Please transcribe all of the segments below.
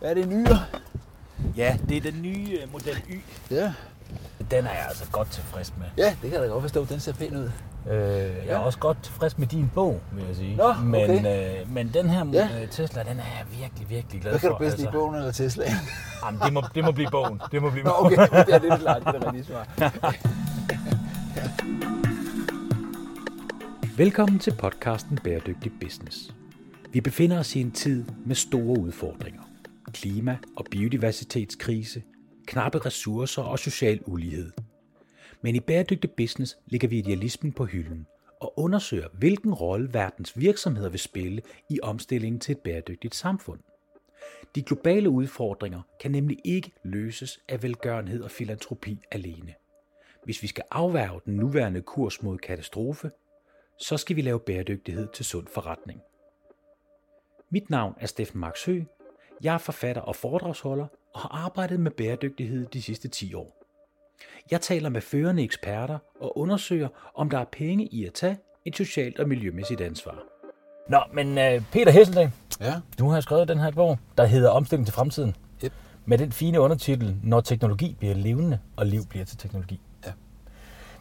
Hvad er det nyere? Ja, det er den nye øh, Model Y. Ja. Den er jeg altså godt tilfreds med. Ja, det kan jeg da godt forstå. Den ser pæn ud. Øh, jeg er Ja. også godt tilfreds med din bog, vil jeg sige. Nå, okay. men, øh, men den her Ja. ja. Tesla, den er jeg virkelig, virkelig glad Hvad kan for. du bedst lide, bogen eller Tesla? Jamen, det, må, det må blive bogen. Det må blive Nå, okay. Det er lidt klart. Det er rigtigt svar. Velkommen til podcasten Bæredygtig Business. Vi befinder os i en tid med store udfordringer. Klima- og biodiversitetskrise, knappe ressourcer og social ulighed. Men i Bæredygtig Business ligger vi idealismen på hylden og undersøger, hvilken rolle verdens virksomheder vil spille i omstillingen til et bæredygtigt samfund. De globale udfordringer kan nemlig ikke løses af velgørenhed og filantropi alene. Hvis vi skal afværge den nuværende kurs mod katastrofe, så skal vi lave bæredygtighed til sund forretning. Mit navn er Steffen Max Høgh. Jeg er forfatter og foredragsholder og har arbejdet med bæredygtighed de sidste 10 år. Jeg taler med førende eksperter og undersøger, om der er penge i at tage et socialt og miljømæssigt ansvar. Nå, men øh, Peter Hesseldal, Ja. du har skrevet den her bog, der hedder Omstilling til fremtiden. Yep. Med den fine undertitel, Når teknologi bliver levende, og liv bliver til teknologi. Ja.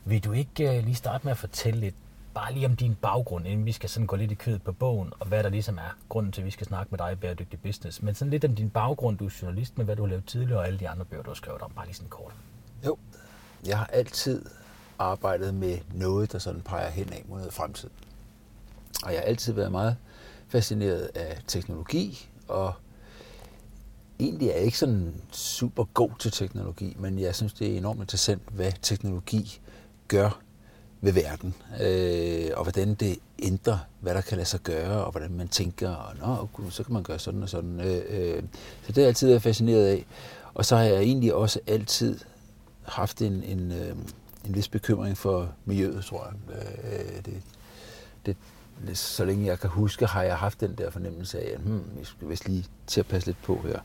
Vil du ikke øh, lige starte med at fortælle lidt, bare lige om din baggrund, inden vi skal sådan gå lidt i kødet på bogen, og hvad der ligesom er grunden til, at vi skal snakke med dig i Bæredygtig Business. Men sådan lidt om din baggrund, du er journalist, med hvad du har lavet tidligere, og alle de andre bøger, du har skrevet om. Bare lige sådan kort. Jo. Jeg har altid arbejdet med noget, der sådan peger hen af mod fremtiden. fremtid. Og jeg har altid været meget fascineret af teknologi, og egentlig er jeg ikke sådan super god til teknologi, men jeg synes, det er enormt interessant, hvad teknologi gør ved verden, øh, og hvordan det ændrer, hvad der kan lade sig gøre, og hvordan man tænker, og nå, gud, så kan man gøre sådan og sådan. Øh, øh, så det har jeg altid været fascineret af. Og så har jeg egentlig også altid haft en, en, øh, en vis bekymring for miljøet, tror jeg. Øh, det, det, så længe jeg kan huske, har jeg haft den der fornemmelse af, at hmm, vi skal vist lige til at passe lidt på her.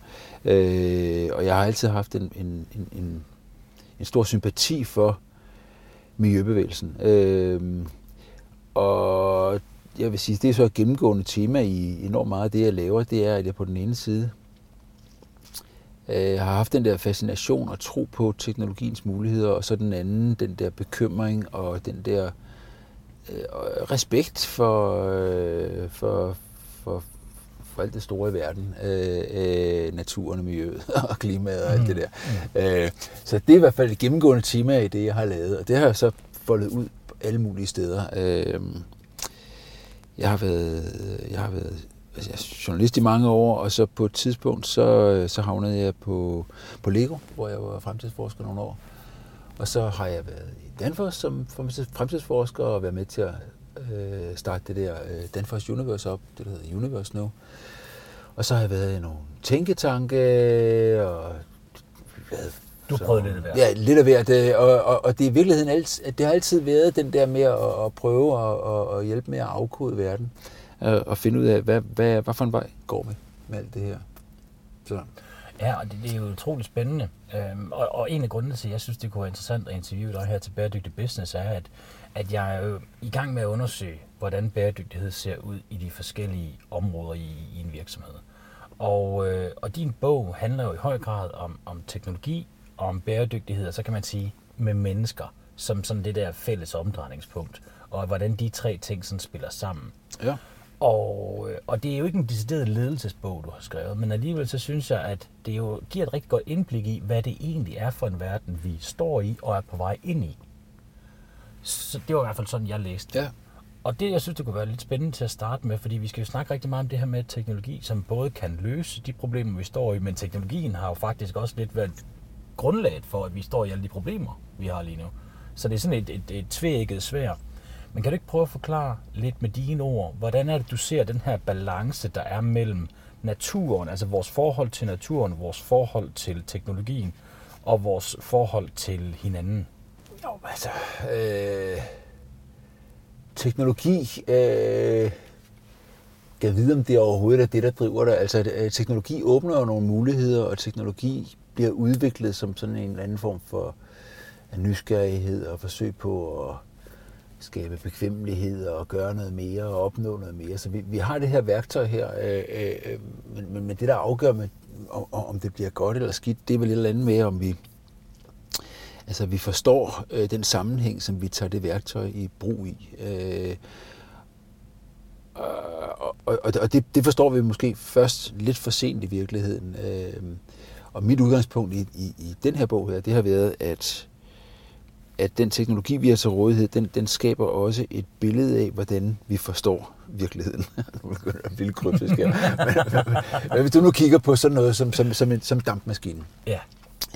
Øh, og jeg har altid haft en, en, en, en, en stor sympati for miljøbevægelsen. Øh, og jeg vil sige, det er så et gennemgående tema i enormt meget af det, jeg laver, det er, at jeg på den ene side øh, har haft den der fascination og tro på teknologiens muligheder, og så den anden, den der bekymring og den der øh, respekt for, øh, for, for, for alt det store i verden. Øh, øh, naturen og miljøet og klimaet og alt det der. Øh, så det er i hvert fald et gennemgående tema i det, jeg har lavet, og det har jeg så foldet ud på alle mulige steder. Øh, jeg har været, jeg har været altså, jeg er journalist i mange år, og så på et tidspunkt, så, så havnede jeg på, på Lego, hvor jeg var fremtidsforsker nogle år. Og så har jeg været i Danfoss som fremtidsforsker og været med til at øh, starte det der øh, Danfoss Universe op, det der hedder Universe nu. Og så har jeg været i nogle tænketanke, og været Du så- prøvede lidt af hvert. Ja, lidt af hvert. øh, Og, og, og det er i virkeligheden alt, det har altid været den der med at, at prøve at, at, hjælpe med at afkode verden. øh, Og finde ud af, hvad, hvad, hvad for en vej går vi med alt det her. Så. Ja, og det, det er jo utroligt spændende. Øhm, og, og en af grundene til, at jeg synes, det kunne være interessant at interviewe dig her til Bæredygtig Business, er, at, at jeg er jo i gang med at undersøge, hvordan bæredygtighed ser ud i de forskellige områder i, i en virksomhed. Og, øh, og din bog handler jo i høj grad om, om teknologi og om bæredygtighed, og så kan man sige med mennesker, som sådan det der fælles omdrejningspunkt, og hvordan de tre ting sådan spiller sammen. Ja. Og, øh, og det er jo ikke en decideret ledelsesbog, du har skrevet, men alligevel så synes jeg, at det jo giver et rigtig godt indblik i, hvad det egentlig er for en verden, vi står i og er på vej ind i. Så det var i hvert fald sådan, jeg læste. Ja. Og det, jeg synes, det kunne være lidt spændende til at starte med, fordi vi skal jo snakke rigtig meget om det her med teknologi, som både kan løse de problemer, vi står i, men teknologien har jo faktisk også lidt været grundlaget for, at vi står i alle de problemer, vi har lige nu. Så det er sådan et, et, et tvækket svær. Men kan du ikke prøve at forklare lidt med dine ord, hvordan er det, du ser den her balance, der er mellem naturen, altså vores forhold til naturen, vores forhold til teknologien, og vores forhold til hinanden? Jo, altså, øh, teknologi, øh, jeg vide, om det overhovedet er det, der driver det. Altså, øh, teknologi åbner jo nogle muligheder, og teknologi bliver udviklet som sådan en eller anden form for øh, nysgerrighed og forsøg på at skabe bekvemmelighed og gøre noget mere og opnå noget mere. Så vi, vi har det her værktøj her, øh, øh, øh men, men, men det, der afgør med, om, om det bliver godt eller skidt, det er vel et eller andet med, om vi, altså, vi forstår øh, den sammenhæng, som vi tager det værktøj i brug i. Øh, og og, og det, det forstår vi måske først lidt for sent i virkeligheden. Øh, og mit udgangspunkt i, i, i den her bog her, det har været, at at den teknologi, vi har til rådighed, den, den skaber også et billede af, hvordan vi forstår virkeligheden. det vildt kryptisk her. men, men, men, hvis du nu kigger på sådan noget som, som, som, en, som dampmaskinen, Ja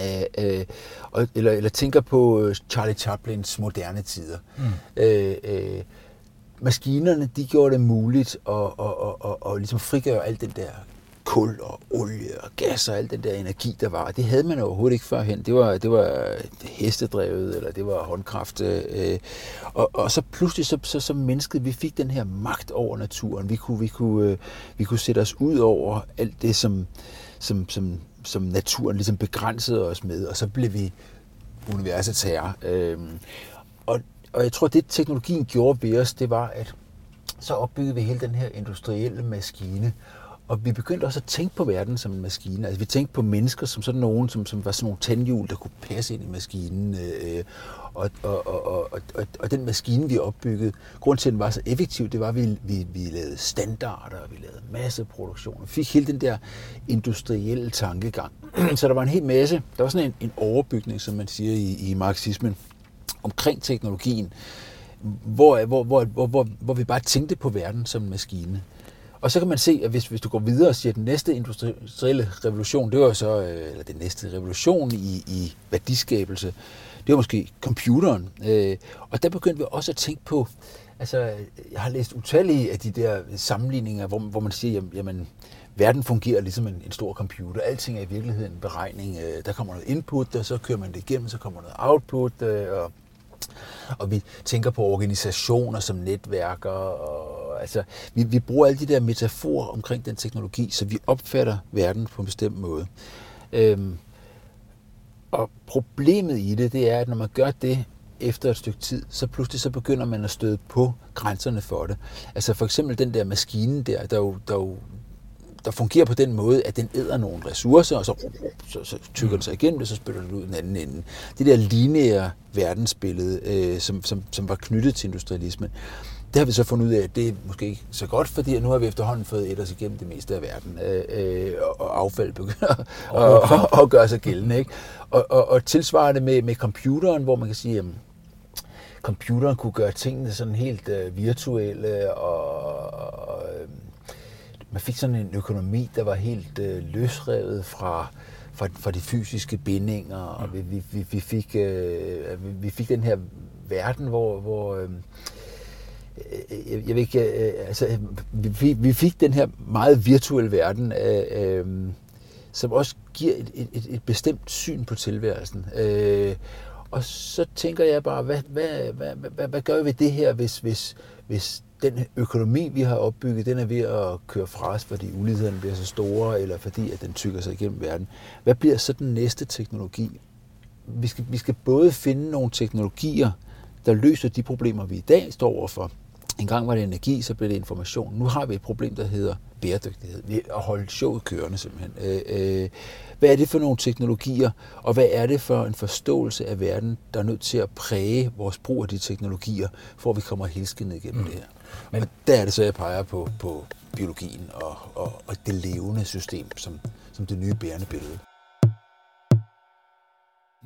øh, øh, eller, eller tænker på øh, Charlie Chaplins moderne tider. Mm. Øh, øh, maskinerne, de gjorde det muligt at, at, at, at, at ligesom frigøre alt den der kul og olie og gas og al den der energi, der var. Det havde man overhovedet ikke førhen. Det var, det var hestedrevet, eller det var håndkraft. Øh, og, og så pludselig, så, så, så mennesket, vi fik den her magt over naturen. Vi kunne, vi kunne, øh, vi kunne sætte os ud over alt det, som, som, som, som naturen ligesom begrænsede os med, og så blev vi universets herre. Øh, og, og jeg tror, det teknologien gjorde ved os, det var, at så opbyggede vi hele den her industrielle maskine, og vi begyndte også at tænke på verden som en maskine. Altså vi tænkte på mennesker som sådan nogen, som, som var sådan nogle tandhjul, der kunne passe ind i maskinen. Øh, og, og, og, og, og, og den maskine, vi opbyggede, grund til, at den var så effektiv, det var, at vi, vi, vi lavede standarder, og vi lavede masseproduktion. Vi fik hele den der industrielle tankegang. så der var en hel masse, der var sådan en, en overbygning, som man siger i, i marxismen, omkring teknologien, hvor, hvor, hvor, hvor, hvor, hvor vi bare tænkte på verden som en maskine. Og så kan man se, at hvis, hvis du går videre og siger, at den næste industrielle revolution, det var så, øh, eller den næste revolution i, i værdiskabelse, det var måske computeren. Øh, og der begyndte vi også at tænke på, altså jeg har læst utallige af de der sammenligninger, hvor, hvor man siger, jamen, jamen verden fungerer ligesom en, en stor computer. Alting er i virkeligheden en beregning. Øh, der kommer noget input, og så kører man det igennem, så kommer noget output, øh, og og vi tænker på organisationer som netværker. Og, altså, vi, vi bruger alle de der metaforer omkring den teknologi, så vi opfatter verden på en bestemt måde. Øhm, og problemet i det, det er, at når man gør det efter et stykke tid, så pludselig så begynder man at støde på grænserne for det. Altså for eksempel den der maskine der, der jo, der jo der fungerer på den måde, at den æder nogle ressourcer, og så, så, så tykker den sig igennem det, så spytter den ud den anden ende. Det der lineære verdensbillede, øh, som, som, som var knyttet til industrialismen, det har vi så fundet ud af, at det er måske ikke så godt, fordi nu har vi efterhånden fået et os igennem det meste af verden, øh, øh og affald begynder at, at, at gøre sig gældende. Ikke? Og, og, og tilsvarende med, med computeren, hvor man kan sige, at computeren kunne gøre tingene sådan helt øh, virtuelle og, og man fik sådan en økonomi, der var helt øh, løsrevet fra, fra, fra de fysiske bindinger, og vi, vi, vi, vi, fik, øh, vi, vi fik den her verden, hvor, hvor øh, Øh, jeg, jeg ved ikke, øh, altså, vi, vi fik den her meget virtuelle verden, øh, øh, som også giver et, et, et bestemt syn på tilværelsen. Øh, og så tænker jeg bare, hvad, hvad, hvad, hvad, hvad gør vi ved det her, hvis, hvis, hvis den økonomi, vi har opbygget, den er ved at køre fra os, fordi ulighederne bliver så store, eller fordi at den tykker sig igennem verden. Hvad bliver så den næste teknologi? Vi skal, vi skal både finde nogle teknologier, der løser de problemer, vi i dag står overfor. En gang var det energi, så blev det information. Nu har vi et problem, der hedder bæredygtighed. Vi at holde showet kørende simpelthen. Øh, øh, hvad er det for nogle teknologier, og hvad er det for en forståelse af verden, der er nødt til at præge vores brug af de teknologier, for at vi kommer helskindet igennem mm. det her? Men, og der er det så, jeg peger på, på biologien og, og, og det levende system som, som det nye bærende billede.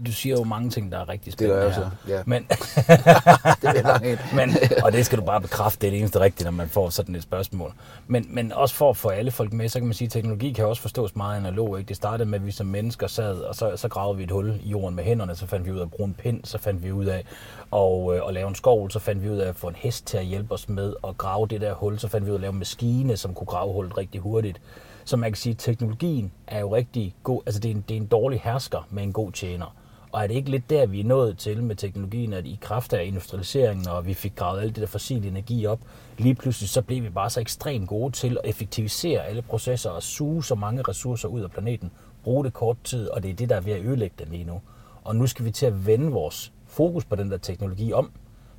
Du siger jo mange ting, der er rigtig spændende Det gør jeg så, ja. Men, det er men, og det skal du bare bekræfte, det er det eneste rigtige, når man får sådan et spørgsmål. Men, men også for at få alle folk med, så kan man sige, at teknologi kan også forstås meget analog. Ikke? Det startede med, at vi som mennesker sad, og så, så gravede vi et hul i jorden med hænderne, så fandt vi ud af at bruge en pind, så fandt vi ud af at, øh, at lave en skov, så fandt vi ud af at få en hest til at hjælpe os med at grave det der hul, så fandt vi ud af at lave en maskine, som kunne grave hullet rigtig hurtigt. Så man kan sige, at teknologien er jo rigtig god, altså det er en, det er en dårlig hersker med en god tjener. Og er det ikke lidt der, vi er nået til med teknologien, at i kraft af industrialiseringen, og vi fik gravet alt det der fossile energi op, lige pludselig så blev vi bare så ekstremt gode til at effektivisere alle processer og suge så mange ressourcer ud af planeten, bruge det kort tid, og det er det, der er ved at ødelægge den lige nu. Og nu skal vi til at vende vores fokus på den der teknologi om,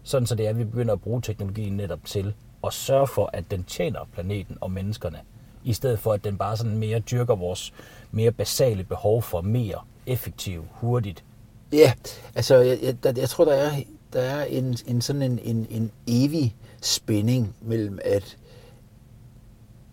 sådan så det er, at vi begynder at bruge teknologien netop til at sørge for, at den tjener planeten og menneskerne, i stedet for at den bare sådan mere dyrker vores mere basale behov for mere effektiv, hurtigt. Ja, altså jeg, jeg, jeg tror, der er, der er en, en sådan en, en, en evig spænding mellem, at,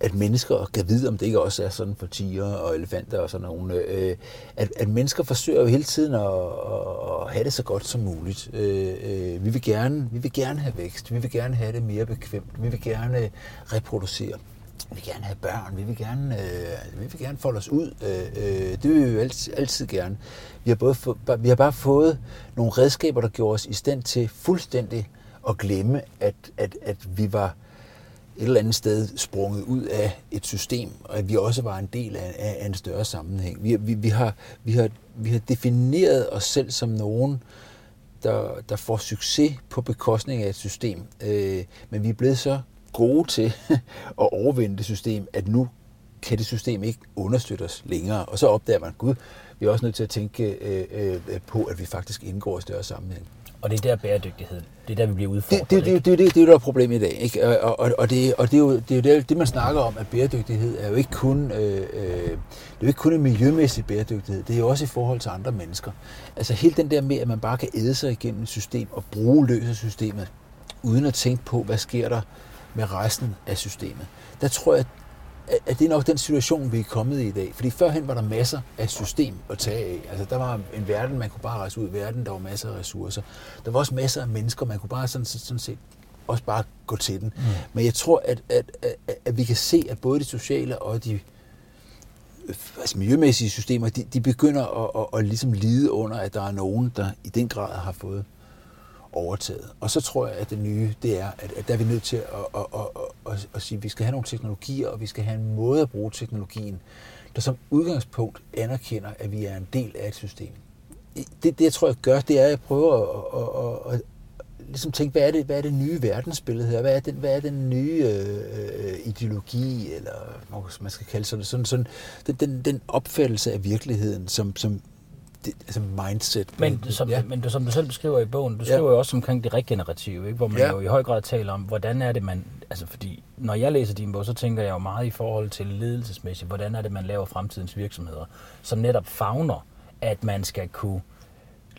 at mennesker kan vide, om det ikke også er sådan for tiger og elefanter og sådan nogle, øh, at, at mennesker forsøger jo hele tiden at, at have det så godt som muligt. Øh, øh, vi, vil gerne, vi vil gerne have vækst, vi vil gerne have det mere bekvemt, vi vil gerne reproducere. Vi vil gerne have børn, vi vil gerne, øh, vi vil gerne folde os ud. Øh, øh, det vil vi jo altid, altid gerne. Vi har, både få, vi har bare fået nogle redskaber, der gjorde os i stand til fuldstændig at glemme, at, at, at vi var et eller andet sted sprunget ud af et system, og at vi også var en del af, af en større sammenhæng. Vi, vi, vi, har, vi, har, vi har defineret os selv som nogen, der, der får succes på bekostning af et system. Øh, men vi er blevet så gode til at overvinde det system, at nu kan det system ikke understøtte os længere. Og så opdager man, gud, vi er også nødt til at tænke øh, øh, på, at vi faktisk indgår i større sammenhæng. Og det er der bæredygtighed, det er der, vi bliver udfordret. Det, det, det, det, det, det er jo der problem i dag. Ikke? Og, og, og, det, og det er jo det, er jo det, det, man snakker om, at bæredygtighed er jo ikke kun, øh, øh, det er jo ikke kun en miljømæssig bæredygtighed, det er jo også i forhold til andre mennesker. Altså helt den der med, at man bare kan æde sig igennem et system og bruge løs af systemet, uden at tænke på, hvad sker der med resten af systemet. Der tror jeg, at det er nok den situation, vi er kommet i i dag. Fordi førhen var der masser af system at tage af. Altså, der var en verden, man kunne bare rejse ud i verden, der var masser af ressourcer. Der var også masser af mennesker, man kunne bare sådan, sådan set også bare gå til den. Mm. Men jeg tror, at, at, at, at vi kan se, at både de sociale og de altså miljømæssige systemer, de, de begynder at, at, at ligesom lide under, at der er nogen, der i den grad har fået overtaget. Og så tror jeg, at det nye, det er, at, at der er vi nødt til at, at, at, at, at, at sige, at vi skal have nogle teknologier, og vi skal have en måde at bruge teknologien, der som udgangspunkt anerkender, at vi er en del af et system. Det, det jeg tror, jeg gør, det er, at jeg prøver at, at, at, at ligesom tænke, hvad er, det, hvad er det nye verdensbillede her? Hvad er den, hvad er den nye øh, øh ideologi, eller hvad man skal kalde sådan, sådan, sådan den, den, den opfattelse af virkeligheden, som, som det, altså mindset. Men, som, ja. men du, som du selv beskriver i bogen, du skriver ja. jo også omkring det regenerative, ikke? hvor man ja. jo i høj grad taler om, hvordan er det man, altså fordi når jeg læser din bog, så tænker jeg jo meget i forhold til ledelsesmæssigt, hvordan er det man laver fremtidens virksomheder, som netop fagner, at man skal kunne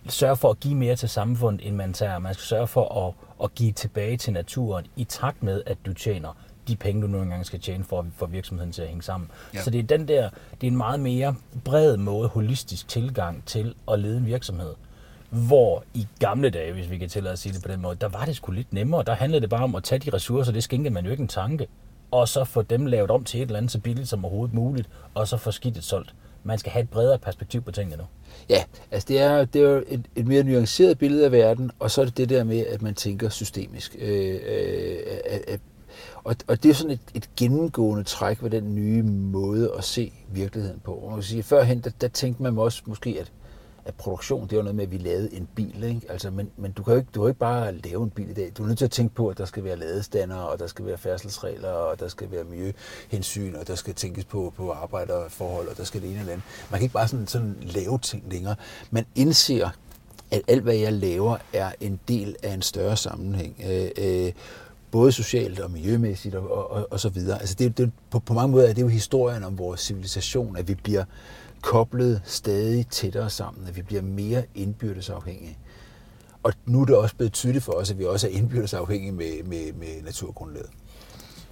sørge for at give mere til samfundet, end man tager. Man skal sørge for at, at give tilbage til naturen i takt med, at du tjener de penge, du nu engang skal tjene for, for virksomheden til at hænge sammen. Ja. Så det er den der, det er en meget mere bred måde, holistisk tilgang til at lede en virksomhed. Hvor i gamle dage, hvis vi kan tillade at sige det på den måde, der var det sgu lidt nemmere. Der handlede det bare om at tage de ressourcer, det skænkede man jo ikke en tanke, og så få dem lavet om til et eller andet så billigt som overhovedet muligt, og så få skidtet solgt. Man skal have et bredere perspektiv på tingene nu. Ja, altså det er, det er jo et, et mere nuanceret billede af verden, og så er det det der med, at man tænker systemisk. Øh, øh, at, og, og det er sådan et, et gennemgående træk ved den nye måde at se virkeligheden på. Og man kan sige, førhen, der, der tænkte man også måske, at, at produktion, det var noget med, at vi lavede en bil. Ikke? Altså, men, men du kan jo ikke, du kan ikke bare lave en bil i dag. Du er nødt til at tænke på, at der skal være ladestander, og der skal være færdselsregler, og der skal være miljøhensyn, og der skal tænkes på, på arbejderforhold, og der skal det ene eller andet. Man kan ikke bare sådan, sådan lave ting længere. Man indser, at alt, hvad jeg laver, er en del af en større sammenhæng. Øh, øh, både socialt og miljømæssigt og, og, og så videre. Altså det, det, på, på mange måder er det jo historien om vores civilisation, at vi bliver koblet stadig tættere sammen, at vi bliver mere indbyrdes afhængige. Og nu er det også blevet tydeligt for os, at vi også er indbyrdes afhængige med, med, med naturgrundlaget.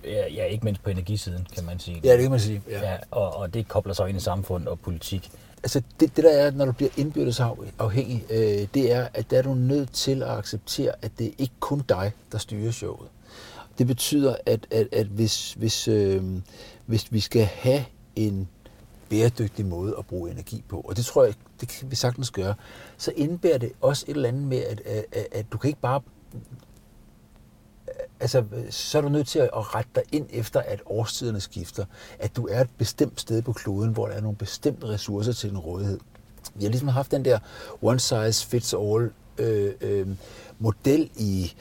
Ja, ikke mindst på energisiden, kan man sige. Ja, det kan man sige. Ja. Ja, og, og det kobler sig ind i samfund og politik. Altså det, det der er, når du bliver indbyrdes afhængig, øh, det er, at der er du nødt til at acceptere, at det ikke kun dig, der styrer showet. Det betyder, at, at, at hvis, hvis, øh, hvis vi skal have en bæredygtig måde at bruge energi på, og det tror jeg, det kan vi sagtens gøre, så indebærer det også et eller andet med, at, at, at, at du kan ikke bare altså, så er du nødt til at rette dig ind efter, at årstiderne skifter. At du er et bestemt sted på kloden, hvor der er nogle bestemte ressourcer til din rådighed. Vi har ligesom haft den der one size fits all øh, øh, model i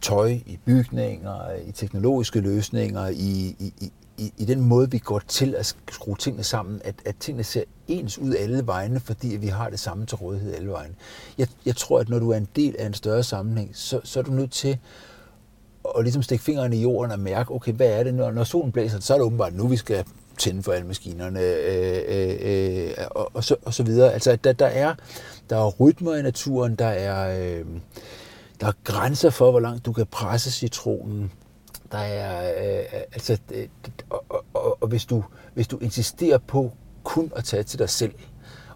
tøj, i bygninger, i teknologiske løsninger, i, i, i, i den måde, vi går til at skrue tingene sammen, at, at tingene ser ens ud alle vegne, fordi vi har det samme til rådighed alle vegne. Jeg, jeg tror, at når du er en del af en større sammenhæng, så, så er du nødt til at ligesom stikke fingrene i jorden og mærke, okay, hvad er det, når, når solen blæser, så er det åbenbart nu, vi skal tænde for alle maskinerne, øh, øh, øh, og, og, så, og så videre. Altså, der, der, er, der er rytmer i naturen, der er, øh, der er grænser for, hvor langt du kan presse citronen. Der er, øh, altså, det, og, og, og, og hvis, du, hvis du insisterer på kun at tage til dig selv,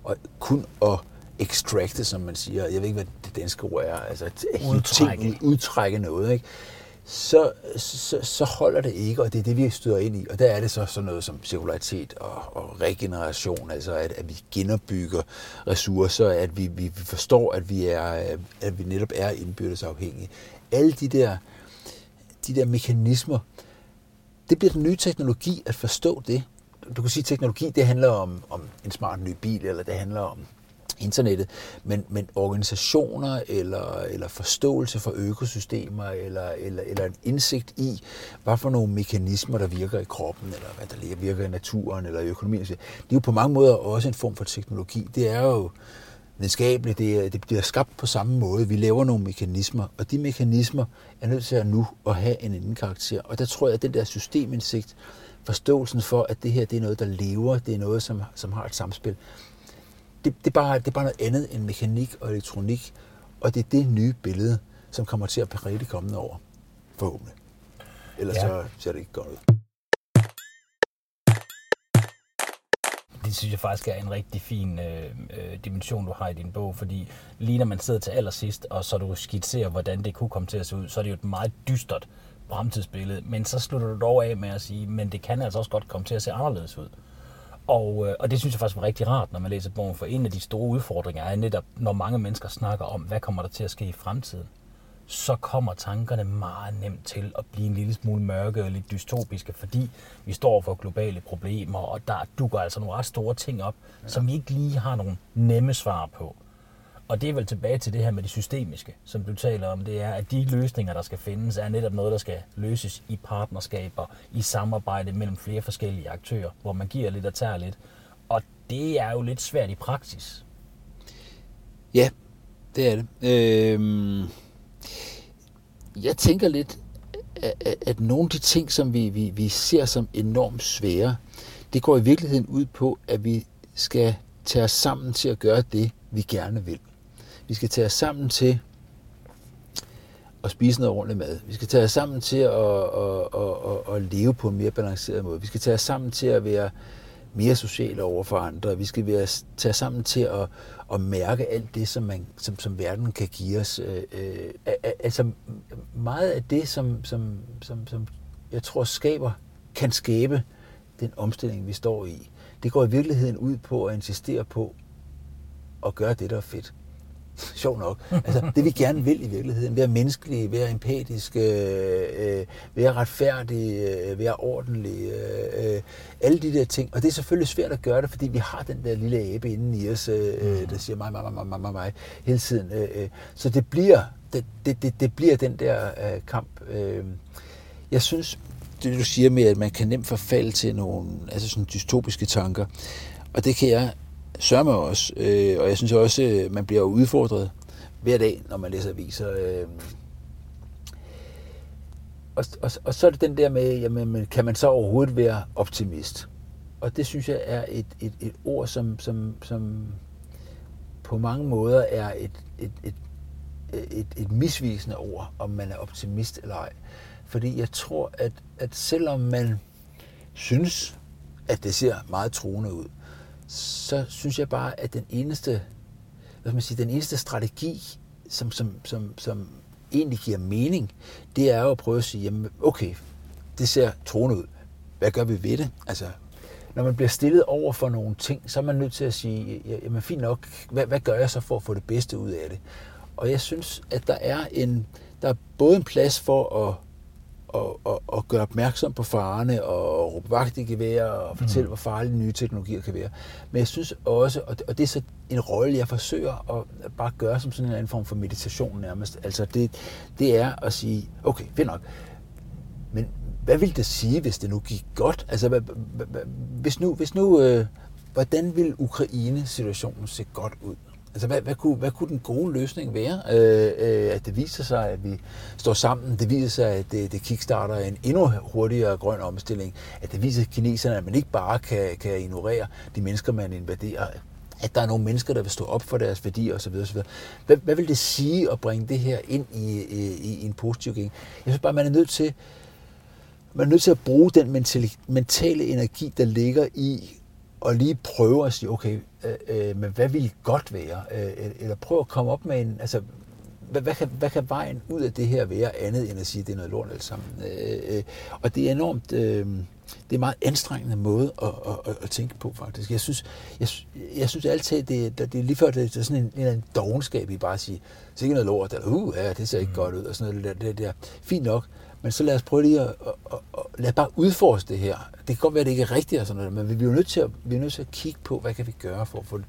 og kun at extracte, som man siger, jeg ved ikke, hvad det danske ord er, altså udtrække, udtrække noget, ikke? Så, så, så holder det ikke, og det er det, vi støder ind i. Og der er det så sådan noget som cirkularitet og, og regeneration, altså at, at vi genopbygger ressourcer, at vi, vi forstår, at vi, er, at vi netop er indbyrdes afhængige. Alle de der, de der mekanismer, det bliver den nye teknologi at forstå det. Du kan sige, at teknologi det handler om, om en smart ny bil, eller det handler om internettet, men, men organisationer eller, eller forståelse for økosystemer eller, eller, eller en indsigt i, hvad for nogle mekanismer, der virker i kroppen, eller hvad der virker i naturen eller i økonomien, det er jo på mange måder også en form for teknologi. Det er jo videnskabeligt, det, er, det bliver skabt på samme måde. Vi laver nogle mekanismer, og de mekanismer er nødt til at nu at have en anden karakter. Og der tror jeg, at den der systemindsigt, forståelsen for, at det her det er noget, der lever, det er noget, som, som har et samspil, det, det, er bare, det er bare noget andet end mekanik og elektronik, og det er det nye billede, som kommer til at præge det kommende år, forhåbentlig. Ellers ja. så ser det ikke godt ud. Det synes jeg faktisk er en rigtig fin øh, øh, dimension, du har i din bog, fordi lige når man sidder til allersidst, og så du skitserer, hvordan det kunne komme til at se ud, så er det jo et meget dystert fremtidsbillede, men så slutter du dog af med at sige, men det kan altså også godt komme til at se anderledes ud. Og, øh, og det synes jeg faktisk var rigtig rart, når man læser bogen, for en af de store udfordringer er netop, når mange mennesker snakker om, hvad kommer der til at ske i fremtiden, så kommer tankerne meget nemt til at blive en lille smule mørke og lidt dystopiske, fordi vi står for globale problemer, og der dukker altså nogle ret store ting op, ja. som vi ikke lige har nogle nemme svar på. Og det er vel tilbage til det her med det systemiske, som du taler om. Det er, at de løsninger, der skal findes, er netop noget, der skal løses i partnerskaber, i samarbejde mellem flere forskellige aktører, hvor man giver lidt og tager lidt. Og det er jo lidt svært i praksis. Ja, det er det. Øhm, jeg tænker lidt, at, at nogle af de ting, som vi, vi, vi ser som enormt svære, det går i virkeligheden ud på, at vi skal tage os sammen til at gøre det, vi gerne vil. Vi skal tage os sammen til at spise noget ordentligt mad. Vi skal tage os sammen til at, at, at, at, at leve på en mere balanceret måde. Vi skal tage os sammen til at være mere sociale over for andre. Vi skal være, tage os sammen til at, at mærke alt det, som, man, som, som verden kan give os. Øh, øh, altså meget af det, som, som, som, som jeg tror skaber, kan skabe den omstilling, vi står i, det går i virkeligheden ud på at insistere på at gøre det, der er fedt. Sjov nok. Altså, det vi gerne vil i virkeligheden, være menneskelige, være empatiske, øh, være retfærdige, øh, være ordentlige, øh, øh, alle de der ting. Og det er selvfølgelig svært at gøre det, fordi vi har den der lille abe inde i os, øh, mm. der siger mig, mig, mig, mig, mig, mig hele tiden. Øh, øh. Så det bliver, det, det, det, det bliver den der øh, kamp. Øh. Jeg synes, det du siger med, at man kan nemt forfalde til nogle altså sådan dystopiske tanker, og det kan jeg sørme også. Øh, og jeg synes også, øh, man bliver udfordret hver dag, når man læser aviser. Øh. Og, og, og så er det den der med, jamen, kan man så overhovedet være optimist? Og det synes jeg er et, et, et ord, som, som, som på mange måder er et, et, et, et, et misvisende ord, om man er optimist eller ej. Fordi jeg tror, at, at selvom man synes, at det ser meget troende ud, så synes jeg bare, at den eneste, hvad skal man sige, den eneste strategi, som, som, som, som egentlig giver mening, det er jo at prøve at sige, jamen okay, det ser troende ud. Hvad gør vi ved det? Altså, når man bliver stillet over for nogle ting, så er man nødt til at sige, jamen fint nok, hvad, hvad gør jeg så for at få det bedste ud af det? Og jeg synes, at der er en, der er både en plads for at og, og, og gøre opmærksom på farerne og råbe vagt i gevær og fortælle, mm. hvor farlige nye teknologier kan være. Men jeg synes også, og det, og det er så en rolle, jeg forsøger at bare gøre som sådan en anden form for meditation nærmest. Altså det, det er at sige, okay, fint nok, men hvad vil det sige, hvis det nu gik godt? Altså, hvad, hvis nu, hvis nu øh, hvordan vil Ukraine-situationen se godt ud? Altså, hvad, hvad, kunne, hvad kunne den gode løsning være? Øh, øh, at det viser sig, at vi står sammen. Det viser sig, at det, det kickstarter en endnu hurtigere grøn omstilling. At det viser kineserne, at man ikke bare kan, kan ignorere de mennesker, man invaderer. At der er nogle mennesker, der vil stå op for deres værdier osv. osv. Hvad, hvad vil det sige at bringe det her ind i, i, i en positiv gang? Jeg synes bare, man er nødt til man er nødt til at bruge den mentale energi, der ligger i at lige prøve at sige, okay, øh, øh, men hvad vil godt være? Øh, eller prøve at komme op med en, altså, hvad, hvad, kan, hvad kan vejen ud af det her være andet end at sige, at det er noget lort alt sammen? Øh, øh, og det er enormt, øh, det er en meget anstrengende måde at, at, at, at tænke på, faktisk. Jeg synes, jeg, jeg synes altid, det, det er lige før, det er sådan en, en, en dogenskab i bare at sige, så ikke noget lort, eller uh, ja, det ser ikke mm. godt ud, og sådan noget. Det, det, det er fint nok, men så lad os prøve lige at, at, at, at lad bare udforske det her. Det kan godt være, at det ikke er rigtigt og sådan noget, men vi er jo nødt til at, vi er nødt til at kigge på, hvad kan vi gøre for at få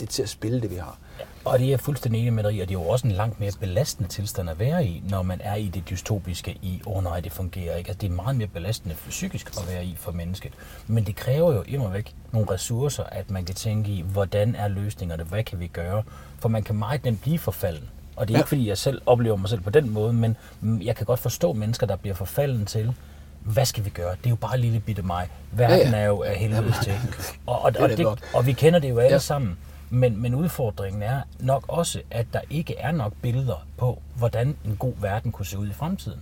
det til at spille, det vi har. Og det er fuldstændig enig med dig i, og det er jo også en langt mere belastende tilstand at være i, når man er i det dystopiske i, åh oh, nej, det fungerer ikke. Altså, det er meget mere belastende for psykisk at være i for mennesket. Men det kræver jo immer væk nogle ressourcer, at man kan tænke i, hvordan er løsningerne, hvad kan vi gøre? For man kan meget nemt blive forfalden. Og det er ja. ikke, fordi jeg selv oplever mig selv på den måde, men jeg kan godt forstå mennesker, der bliver forfalden til, hvad skal vi gøre? Det er jo bare lille bitte mig. Verden ja, ja. er jo af helvede til. Og, og, og, det, og vi kender det jo alle ja. sammen. Men, men udfordringen er nok også, at der ikke er nok billeder på, hvordan en god verden kunne se ud i fremtiden.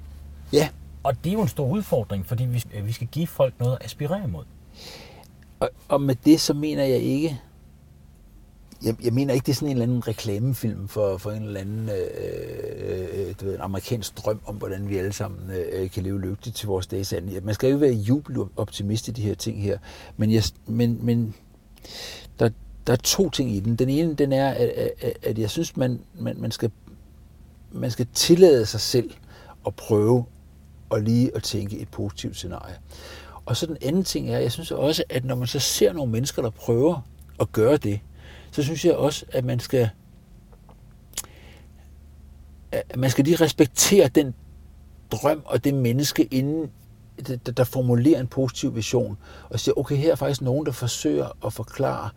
Ja. Og det er jo en stor udfordring, fordi vi, vi skal give folk noget at aspirere mod. Og, og med det så mener jeg ikke, jeg, jeg mener ikke, det er sådan en eller anden reklamefilm for, for en eller anden øh, øh, du ved, en amerikansk drøm om, hvordan vi alle sammen øh, kan leve lykkeligt til vores dages ende. Man skal jo være jubeloptimist i de her ting her, men, jeg, men, men der, der er to ting i den. Den ene, den er, at, at, at jeg synes, man, man, man, skal, man skal tillade sig selv at prøve at lige at tænke et positivt scenarie. Og så den anden ting er, jeg synes også, at når man så ser nogle mennesker, der prøver at gøre det, så synes jeg også, at man skal at man skal lige respektere den drøm og det menneske inden der formulerer en positiv vision og siger, okay, her er faktisk nogen, der forsøger at forklare,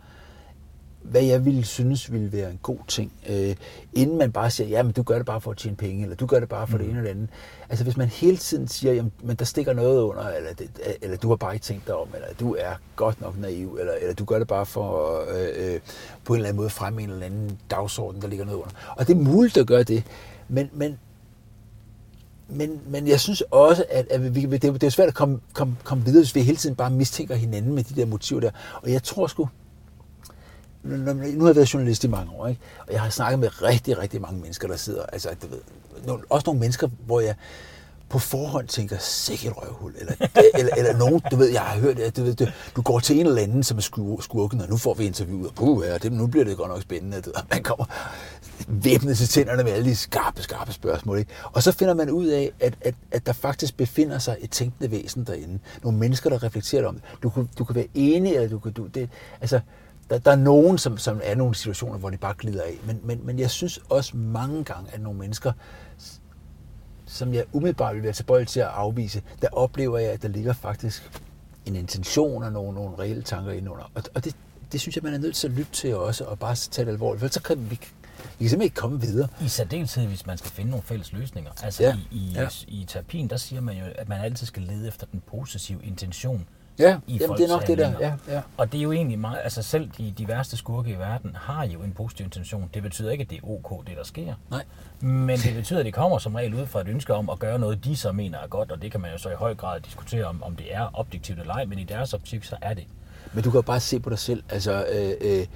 hvad jeg ville synes ville være en god ting, øh, inden man bare siger, ja, men du gør det bare for at tjene penge, eller du gør det bare for mm. det ene eller andet. Altså hvis man hele tiden siger, jamen, men der stikker noget under, eller, det, eller du har bare ikke tænkt dig om, eller du er godt nok naiv, eller, eller du gør det bare for øh, øh, på en eller anden måde fremme en eller anden dagsorden, der ligger noget under. Og det er muligt at gøre det, men, men men, men jeg synes også, at, at vi, det, det er svært at komme, komme, komme videre, hvis vi hele tiden bare mistænker hinanden med de der motiver der. Og jeg tror sgu, nu har jeg været journalist i mange år, ikke? og jeg har snakket med rigtig, rigtig mange mennesker, der sidder, altså, du ved, også nogle mennesker, hvor jeg på forhånd tænker, sikkert røvhul, eller, eller, eller nogen, du ved, jeg har hørt, at du, ved, du, du går til en eller anden, som er skurken, og nu får vi interviewet, og puh, ja, det, nu bliver det godt nok spændende, du, man kommer væbnet til tænderne med alle de skarpe, skarpe spørgsmål, ikke? og så finder man ud af, at, at, at der faktisk befinder sig et tænkende væsen derinde, nogle mennesker, der reflekterer om det. Du, kan, du kan være enig, eller du kan, du, det, altså, der, der er nogen, som, som er nogle situationer, hvor de bare glider af. Men, men, men jeg synes også mange gange, at nogle mennesker, som jeg umiddelbart vil være tilbøjelig til at afvise, der oplever jeg, at der ligger faktisk en intention og nogle, nogle reelle tanker indenunder. Og, og det, det synes jeg, man er nødt til at lytte til også, og bare tage det alvorligt, for så kan vi, vi kan simpelthen ikke komme videre. I særdeleshed, hvis man skal finde nogle fælles løsninger. Altså ja. i, i, ja. i terapien, der siger man jo, at man altid skal lede efter den positive intention Ja, i jamen, det er nok det der. Ja, ja. Og det er jo egentlig meget, altså selv de, de værste skurke i verden har jo en positiv intention. Det betyder ikke, at det er ok, det der sker. Nej. Men det betyder, at det kommer som regel ud fra et ønske om at gøre noget, de så mener er godt, og det kan man jo så i høj grad diskutere, om, om det er objektivt eller ej, men i deres optik, så er det. Men du kan jo bare se på dig selv. Altså, øh, øh,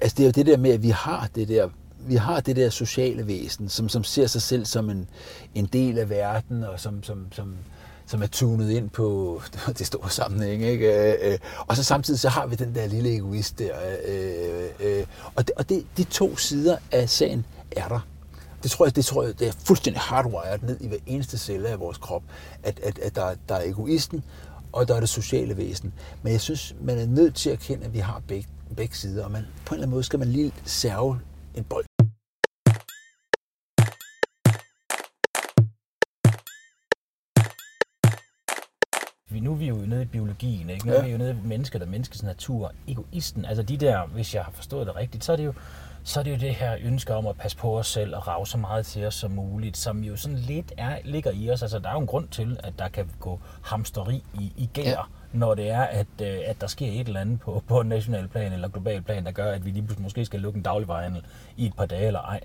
altså det er jo det der med, at vi har det der vi har det der sociale væsen, som, som ser sig selv som en, en del af verden, og som, som, som, som er tunet ind på det store sammenhæng. Ikke? Øh, øh, og så samtidig så har vi den der lille egoist der. Øh, øh, øh, og det, og det, de to sider af sagen er der. Det tror jeg, det, tror jeg, det er fuldstændig hardwired ned i hver eneste celle af vores krop, at, at, at der, der er egoisten, og der er det sociale væsen. Men jeg synes, man er nødt til at erkende, at vi har begge, begge sider, og man, på en eller anden måde skal man lige serve en bold vi, nu er vi jo nede i biologien, ikke? Nu ja. er vi jo nede i mennesket og menneskets natur. Egoisten, altså de der, hvis jeg har forstået det rigtigt, så er det jo, så er det jo det her ønske om at passe på os selv og rave så meget til os som muligt, som jo sådan lidt er, ligger i os. Altså, der er jo en grund til, at der kan gå hamsteri i, i gær, ja. når det er, at, øh, at der sker et eller andet på, på national plan eller global plan, der gør, at vi lige pludselig måske skal lukke en dagligvarehandel i et par dage eller ej.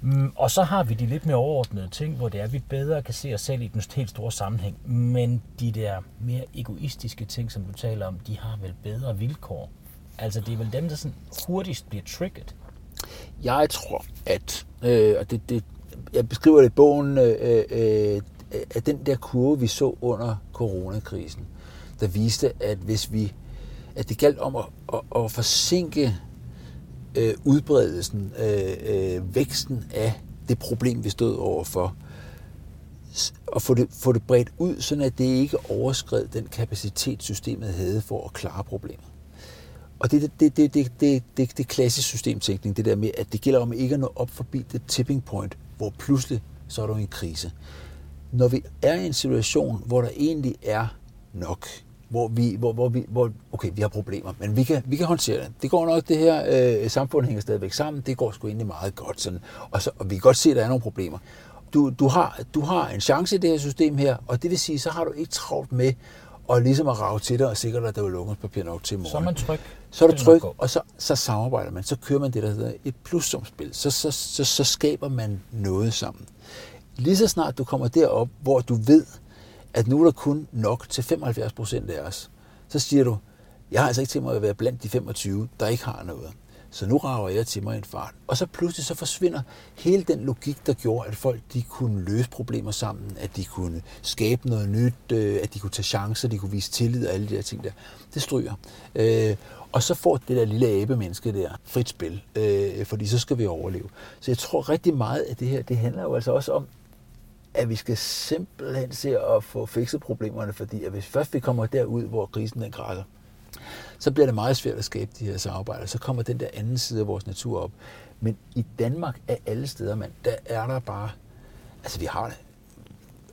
Mm, og så har vi de lidt mere overordnede ting, hvor det er, at vi bedre kan se os selv i den helt store sammenhæng. Men de der mere egoistiske ting, som du taler om, de har vel bedre vilkår. Altså, det er vel dem, der sådan hurtigst bliver trigget. Jeg tror, at, øh, og det, det, jeg beskriver det i bogen, øh, øh, at den der kurve, vi så under coronakrisen, der viste, at hvis vi, at det galt om at, at, at forsinke øh, udbredelsen, øh, øh, væksten af det problem, vi stod overfor, og få det, få det bredt ud, så at det ikke overskred den kapacitet, systemet havde for at klare problemet. Og det er det, det, det, det, det, det klassisk systemtænkning, det der med, at det gælder om ikke at nå op forbi det tipping point, hvor pludselig så er der en krise. Når vi er i en situation, hvor der egentlig er nok, hvor vi, hvor, hvor vi, hvor, okay, vi har problemer, men vi kan, vi kan håndtere det. Det går nok, det her øh, samfund hænger stadigvæk sammen, det går sgu egentlig meget godt. Sådan. Og, så, og vi kan godt se, at der er nogle problemer. Du, du, har, du har en chance i det her system her, og det vil sige, så har du ikke travlt med og ligesom at rave til dig og sikre dig, at der er papir nok til i morgen. Så er man tryg. Så er du tryg, og så, så samarbejder man. Så kører man det, der hedder et plussumspil. Så, så, så, så skaber man noget sammen. Lige så snart du kommer derop, hvor du ved, at nu er der kun nok til 75 procent af os, så siger du, jeg har altså ikke tænkt mig at være blandt de 25, der ikke har noget. Så nu rager jeg til mig en fart. Og så pludselig så forsvinder hele den logik, der gjorde, at folk de kunne løse problemer sammen, at de kunne skabe noget nyt, øh, at de kunne tage chancer, de kunne vise tillid og alle de der ting der. Det stryger. Øh, og så får det der lille abemenneske der frit spil, øh, fordi så skal vi overleve. Så jeg tror rigtig meget, at det her, det handler jo altså også om, at vi skal simpelthen se at få fikset problemerne, fordi at hvis først vi kommer derud, hvor krisen den græsser, så bliver det meget svært at skabe de her samarbejder. Så kommer den der anden side af vores natur op. Men i Danmark af alle steder, mand, der er der bare... Altså, vi har det.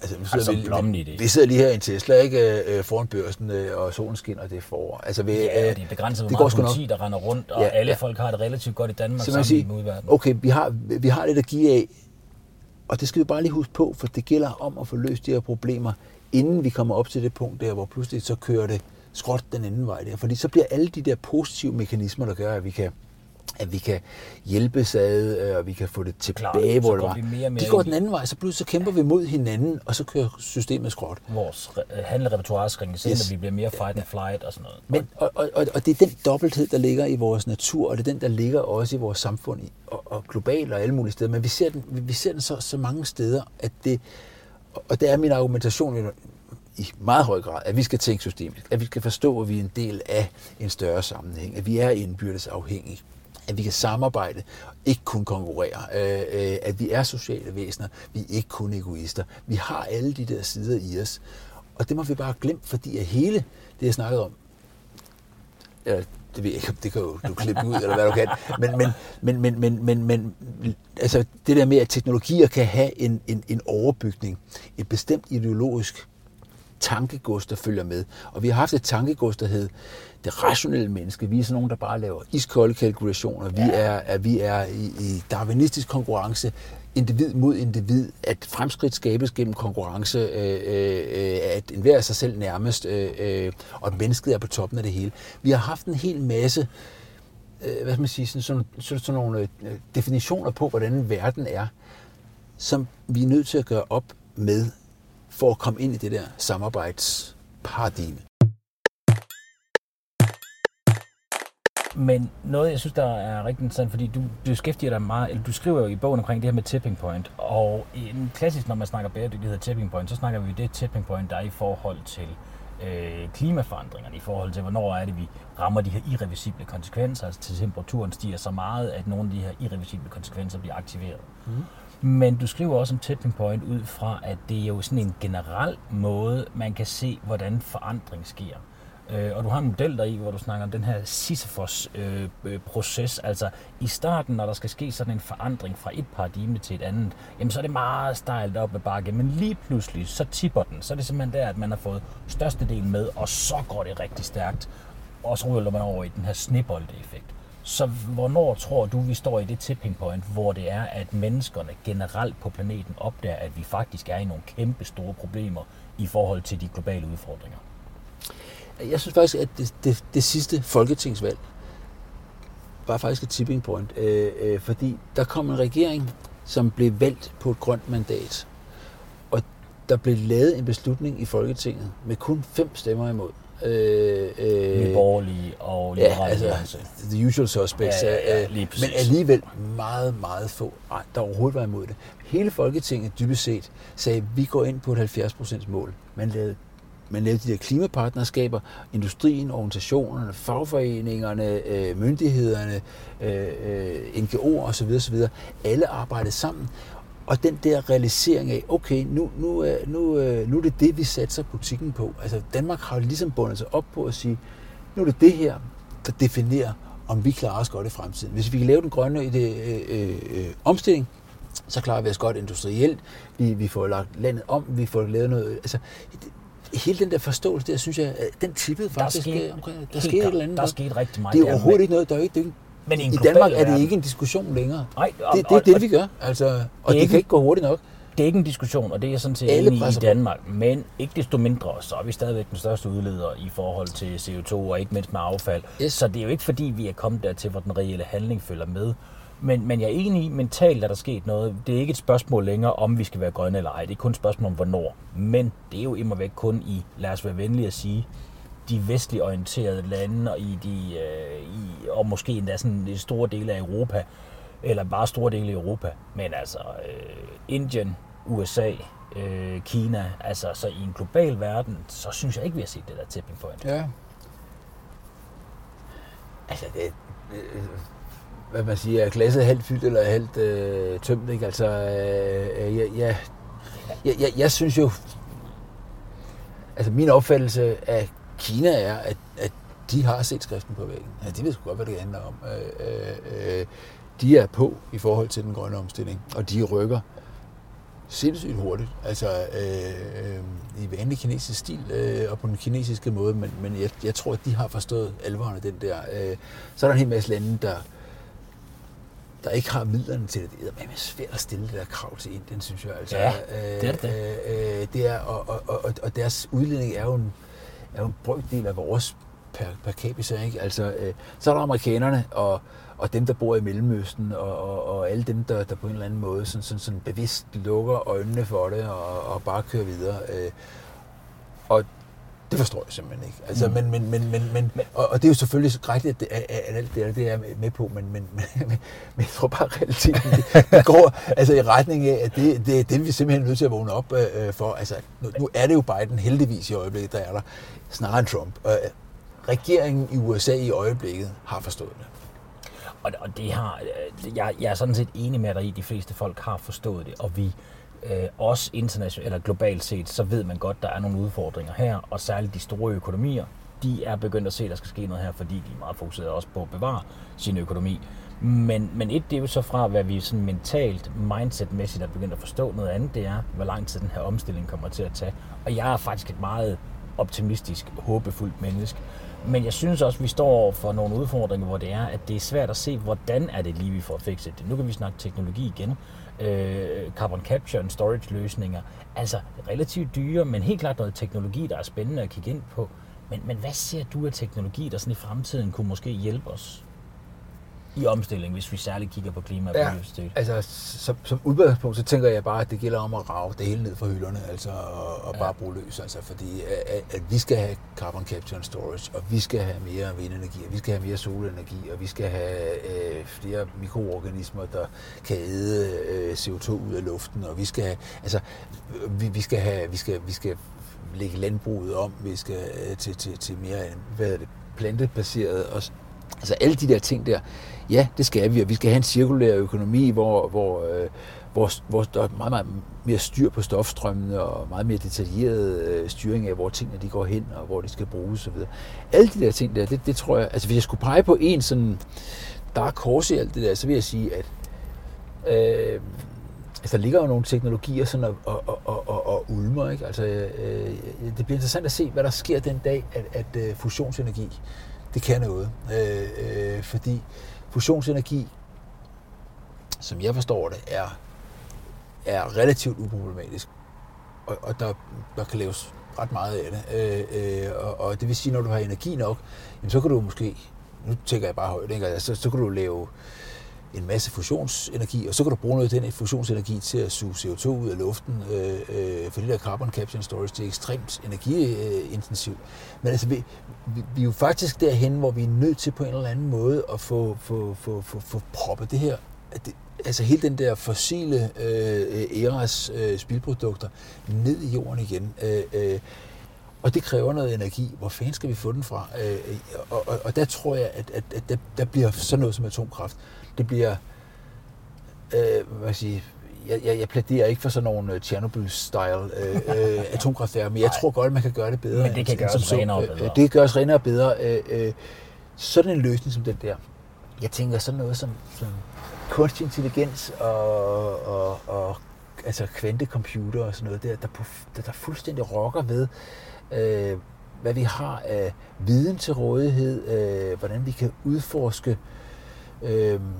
Altså, vi sidder, altså, vi, vi, vi sidder lige her i en Tesla, ikke, øh, foran børsen, øh, og solen skinner, det er forår. Altså, vi, ja, øh, det er begrænset, hvor meget politi, der render rundt, og ja, alle ja. folk har det relativt godt i Danmark sammen sige, med udverden. Okay, vi har, vi har lidt at give af, og det skal vi bare lige huske på, for det gælder om at få løst de her problemer, inden vi kommer op til det punkt der, hvor pludselig så kører det skråt den anden vej der. Fordi så bliver alle de der positive mekanismer, der gør, at vi kan at vi kan hjælpe ad, øh, og vi kan få det tilbage, Klar, hvor det var. Mere mere de går den anden vej, så pludselig så kæmper vi mod hinanden, og så kører systemet skråt. Vores handlerepertoire skal yes. vi bliver mere fight and flight og sådan noget. Men, og, og, og, og det er den dobbelthed, der ligger i vores natur, og det er den, der ligger også i vores samfund, og, og globalt og alle mulige steder. Men vi ser den, vi ser den så, så mange steder, at det, og det er min argumentation i meget høj grad, at vi skal tænke systemisk, at vi skal forstå, at vi er en del af en større sammenhæng, at vi er indbyrdes afhængige, at vi kan samarbejde, ikke kun konkurrere, øh, øh, at vi er sociale væsener, vi er ikke kun egoister. Vi har alle de der sider i os, og det må vi bare glemme, fordi at hele det, jeg snakkede om, ja, det ved jeg ikke, det kan jo du klippe ud, eller hvad du kan, men, men, men, men, men, men, men altså det der med, at teknologier kan have en, en, en overbygning, et bestemt ideologisk tankegods, der følger med. Og vi har haft et tankegods, der hed det rationelle menneske. Vi er sådan nogen, der bare laver iskolde kalkulationer. Vi er, at vi er i, i darwinistisk konkurrence individ mod individ, at fremskridt skabes gennem konkurrence, øh, øh, at enhver er sig selv nærmest, øh, øh, og at mennesket er på toppen af det hele. Vi har haft en hel masse øh, hvad skal man sige, sådan, sådan, sådan, sådan nogle øh, definitioner på, hvordan verden er, som vi er nødt til at gøre op med for at komme ind i det der samarbejdsparadigme. Men noget, jeg synes, der er rigtig interessant, fordi du beskæftiger dig meget, eller du skriver jo i bogen omkring det her med tipping point, og en klassisk, når man snakker bæredygtighed tipping point, så snakker vi det tipping point, der er i forhold til øh, klimaforandringerne, i forhold til, hvornår er det, vi rammer de her irreversible konsekvenser, altså til temperaturen stiger så meget, at nogle af de her irreversible konsekvenser bliver aktiveret. Mm. Men du skriver også om tipping point ud fra, at det er jo sådan en generel måde, man kan se, hvordan forandring sker. Øh, og du har en model der i, hvor du snakker om den her Sisyphos-proces. Øh, øh altså i starten, når der skal ske sådan en forandring fra et paradigme til et andet, jamen så er det meget stejlt op ad bakke. Men lige pludselig, så tipper den. Så er det simpelthen der, at man har fået størstedelen med, og så går det rigtig stærkt. Og så ruller man over i den her snibboldeffekt. Så hvornår tror du, vi står i det tipping point, hvor det er, at menneskerne generelt på planeten opdager, at vi faktisk er i nogle kæmpe store problemer i forhold til de globale udfordringer? Jeg synes faktisk, at det, det, det sidste folketingsvalg var faktisk et tipping point, øh, øh, fordi der kom en regering, som blev valgt på et grønt mandat, og der blev lavet en beslutning i Folketinget med kun fem stemmer imod. Øh, øh, Nye borgerlige og liberale ja, altså, the usual suspects. Ja, ja, ja, lige men alligevel meget, meget få, der overhovedet var imod det. Hele Folketinget dybest set sagde, at vi går ind på et 70% mål. Man lavede man lavede de der klimapartnerskaber, industrien, organisationerne, fagforeningerne, øh, myndighederne, øh, øh, NGO'er osv. osv. Alle arbejdede sammen. Og den der realisering af, okay, nu, nu, nu, nu er det det, vi satser butikken på. Altså Danmark har ligesom bundet sig op på at sige, nu er det det her, der definerer, om vi klarer os godt i fremtiden. Hvis vi kan lave den grønne øh, øh, øh, omstilling, så klarer vi os godt industrielt. Vi, vi får lagt landet om, vi får lavet noget... Altså, hele den der forståelse der, synes jeg, den tippede faktisk. Der, skete, omkring, der skete et eller andet. Der skete rigtig meget. Det er overhovedet ikke noget, der er ikke, det er men I Danmark er det ikke en diskussion længere. Nej, og, det, det er det, vi gør. Altså, og det, det kan ikke gå hurtigt nok. Det er ikke en diskussion, og det er jeg sådan set enig i Danmark. Men ikke desto mindre, så er vi stadigvæk den største udleder i forhold til CO2 og ikke mindst med affald. Yes. Så det er jo ikke fordi, vi er kommet dertil, hvor den reelle handling følger med. Men, men jeg er enig i, mentalt er der sket noget. Det er ikke et spørgsmål længere, om vi skal være grønne eller ej. Det er kun et spørgsmål om, hvornår. Men det er jo immer væk kun i, lad os være venlige at sige, de vestligt orienterede lande, og, i de, øh, i, og måske endda sådan en store dele af Europa, eller bare store dele af Europa. Men altså, øh, Indien, USA, øh, Kina, altså så i en global verden, så synes jeg ikke, vi har set det der tipping point. Ja. Altså, det, øh, hvad man siger, er glasset halvt fyldt eller halvt øh, tømt, ikke? Altså, øh, øh, ja, ja, jeg, jeg, jeg synes jo, altså min opfattelse af Kina er, at, at de har set skriften på væggen. Ja, de ved sgu godt, hvad det handler om. Øh, øh, øh, de er på i forhold til den grønne omstilling, og de rykker sindssygt hurtigt. Altså øh, øh, i vanlig kinesisk stil øh, og på den kinesiske måde, men, men jeg, jeg tror, at de har forstået alvoren af den der. Øh, så er der en hel masse lande, der der ikke har midlerne til det. Det er svært at stille det der krav til Indien, synes jeg. Altså, ja, øh, det er det. Øh, øh, det er, og, og, og, og deres udledning er jo en, er jo en brøkdel af vores per, per capita. Ikke? Altså, øh, så er der amerikanerne og, og dem, der bor i Mellemøsten, og, og, og alle dem, der, der på en eller anden måde sådan, sådan, sådan bevidst lukker øjnene for det og, og bare kører videre. Øh, det forstår jeg simpelthen ikke. Altså, mm. men, men, men, men, men, og, og det er jo selvfølgelig så grætigt, at, at, at alt det, det er med på, men, men, men, men jeg tror bare, at realiteten det, det går altså, i retning af, at det, det, det er vi simpelthen nødt til at vågne op øh, for. Altså, nu, nu er det jo Biden heldigvis i øjeblikket, der er der snarere end Trump. Øh, regeringen i USA i øjeblikket har forstået det. Og, og det har, øh, jeg, jeg er sådan set enig med dig i, at de fleste folk har forstået det, og vi, øh, også internationalt eller globalt set, så ved man godt, der er nogle udfordringer her, og særligt de store økonomier, de er begyndt at se, at der skal ske noget her, fordi de er meget fokuseret også på at bevare sin økonomi. Men, men et, det er jo så fra, hvad vi sådan mentalt, mindsetmæssigt er begyndt at forstå. Noget andet, det er, hvor lang tid den her omstilling kommer til at tage. Og jeg er faktisk et meget optimistisk, håbefuldt menneske. Men jeg synes også, at vi står for nogle udfordringer, hvor det er, at det er svært at se, hvordan er det lige, vi får fikset det. Nu kan vi snakke teknologi igen øh, carbon capture and storage løsninger. Altså relativt dyre, men helt klart noget teknologi, der er spændende at kigge ind på. Men, men hvad ser du af teknologi, der sådan i fremtiden kunne måske hjælpe os? I omstilling, hvis vi særligt kigger på klima og biodiversitet? Ja, altså som, som udgangspunkt, så tænker jeg bare, at det gælder om at rave det hele ned fra hylderne, altså og, og ja. bare bruge løs, altså fordi at, at vi skal have carbon capture and storage, og vi skal have mere vindenergi, og vi skal have mere solenergi, og vi skal have øh, flere mikroorganismer, der kan æde øh, CO2 ud af luften, og vi skal have, altså vi, vi skal have, vi skal, vi skal lægge landbruget om, vi skal øh, til, til, til mere, hvad er det, plantebaseret, og altså alle de der ting der, Ja, det skal vi, og vi skal have en cirkulær økonomi, hvor, hvor, øh, hvor, hvor der er meget, meget mere styr på stofstrømmene og meget mere detaljeret øh, styring af, hvor tingene de går hen og hvor de skal bruges osv. Alle de der ting der, det, det tror jeg, altså hvis jeg skulle pege på en sådan dark horse i alt det der, så vil jeg sige, at øh, altså, der ligger jo nogle teknologier sådan og, og, og, og, og ulmer. Ikke? Altså, øh, øh, det bliver interessant at se, hvad der sker den dag, at, at øh, fusionsenergi det kan noget. Øh, øh, fordi fusionsenergi, som jeg forstår det, er, er relativt uproblematisk. Og, og der, der kan laves ret meget af det. Øh, øh, og, og det vil sige, når du har energi nok, jamen, så kan du måske, nu tænker jeg bare højt, ikke? Altså, så kan du lave en masse fusionsenergi, og så kan du bruge noget af den fusionsenergi til at suge CO2 ud af luften, øh, øh, for det der carbon capture and storage, det er ekstremt energiintensivt. Men altså, vi, vi, vi er jo faktisk derhen, hvor vi er nødt til på en eller anden måde at få, få, få, få, få proppet det her, det, altså hele den der fossile øh, eras øh, spildprodukter ned i jorden igen. Øh, øh, og det kræver noget energi. Hvor fanden skal vi få den fra? Øh, øh og, og, og der tror jeg, at, at, at der, der bliver sådan noget som atomkraft det bliver, øh, hvad sige, jeg, jeg, jeg plæderer ikke for sådan nogle Chernobyl-style øh, øh, atomkraftværker, men jeg tror godt, man kan gøre det bedre. Men det kan gøres renere og bedre. Øh, det kan gøres renere og bedre. Øh, øh, sådan en løsning som den der. Jeg tænker sådan noget som, som kunstig intelligens og, og, og altså kvantecomputer og sådan noget der, der, der, der fuldstændig rokker ved, øh, hvad vi har af viden til rådighed, øh, hvordan vi kan udforske øh, Øhm,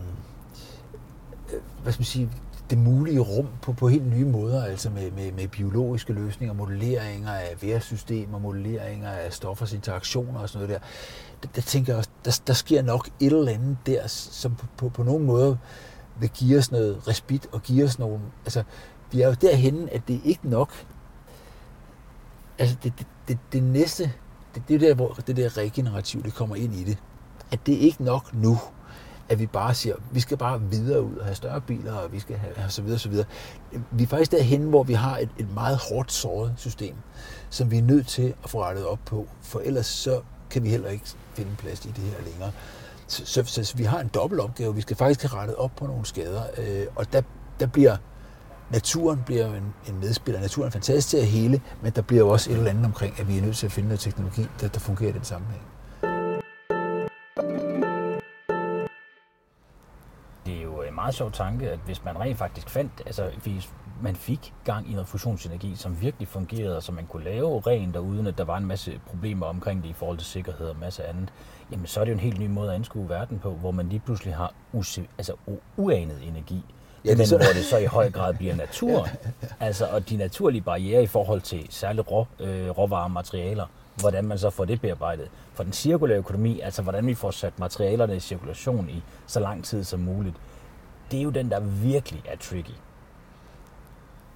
øh, hvad skal man sige, det mulige rum på, på helt nye måder, altså med, med, med biologiske løsninger, modelleringer af vejrsystemer, modelleringer af stoffers interaktioner og sådan noget der. Der, der tænker jeg også, der, der sker nok et eller andet der, som på, på, på nogen måde vil give os noget respit og give os nogle... Altså, vi er jo derhen, at det er ikke nok... Altså, det, det, det, det næste... Det, det er der, hvor det der regenerativ, det kommer ind i det. At det er ikke nok nu at vi bare siger, vi skal bare videre ud og have større biler, og vi skal have og så videre, så videre. Vi er faktisk derhen, hvor vi har et, et meget hårdt såret system, som vi er nødt til at få rettet op på, for ellers så kan vi heller ikke finde plads i det her længere. Så, så, så vi har en dobbelt opgave. Vi skal faktisk have rettet op på nogle skader, øh, og der, der bliver naturen bliver en, en medspiller. Naturen er fantastisk til at hele, men der bliver jo også et eller andet omkring, at vi er nødt til at finde noget teknologi, der, der fungerer i den sammenhæng. Meget sjov tanke, at hvis man rent faktisk fandt, altså hvis man fik gang i noget fusionsenergi, som virkelig fungerede, så man kunne lave rent, og uden at der var en masse problemer omkring det i forhold til sikkerhed og masse andet, jamen så er det jo en helt ny måde at anskue verden på, hvor man lige pludselig har use, altså uanet energi, ja, det men så... hvor det så i høj grad bliver natur, altså og de naturlige barriere i forhold til særligt rå, øh, råvarer materialer, hvordan man så får det bearbejdet. For den cirkulære økonomi, altså hvordan vi får sat materialerne i cirkulation i så lang tid som muligt, det er jo den, der virkelig er tricky.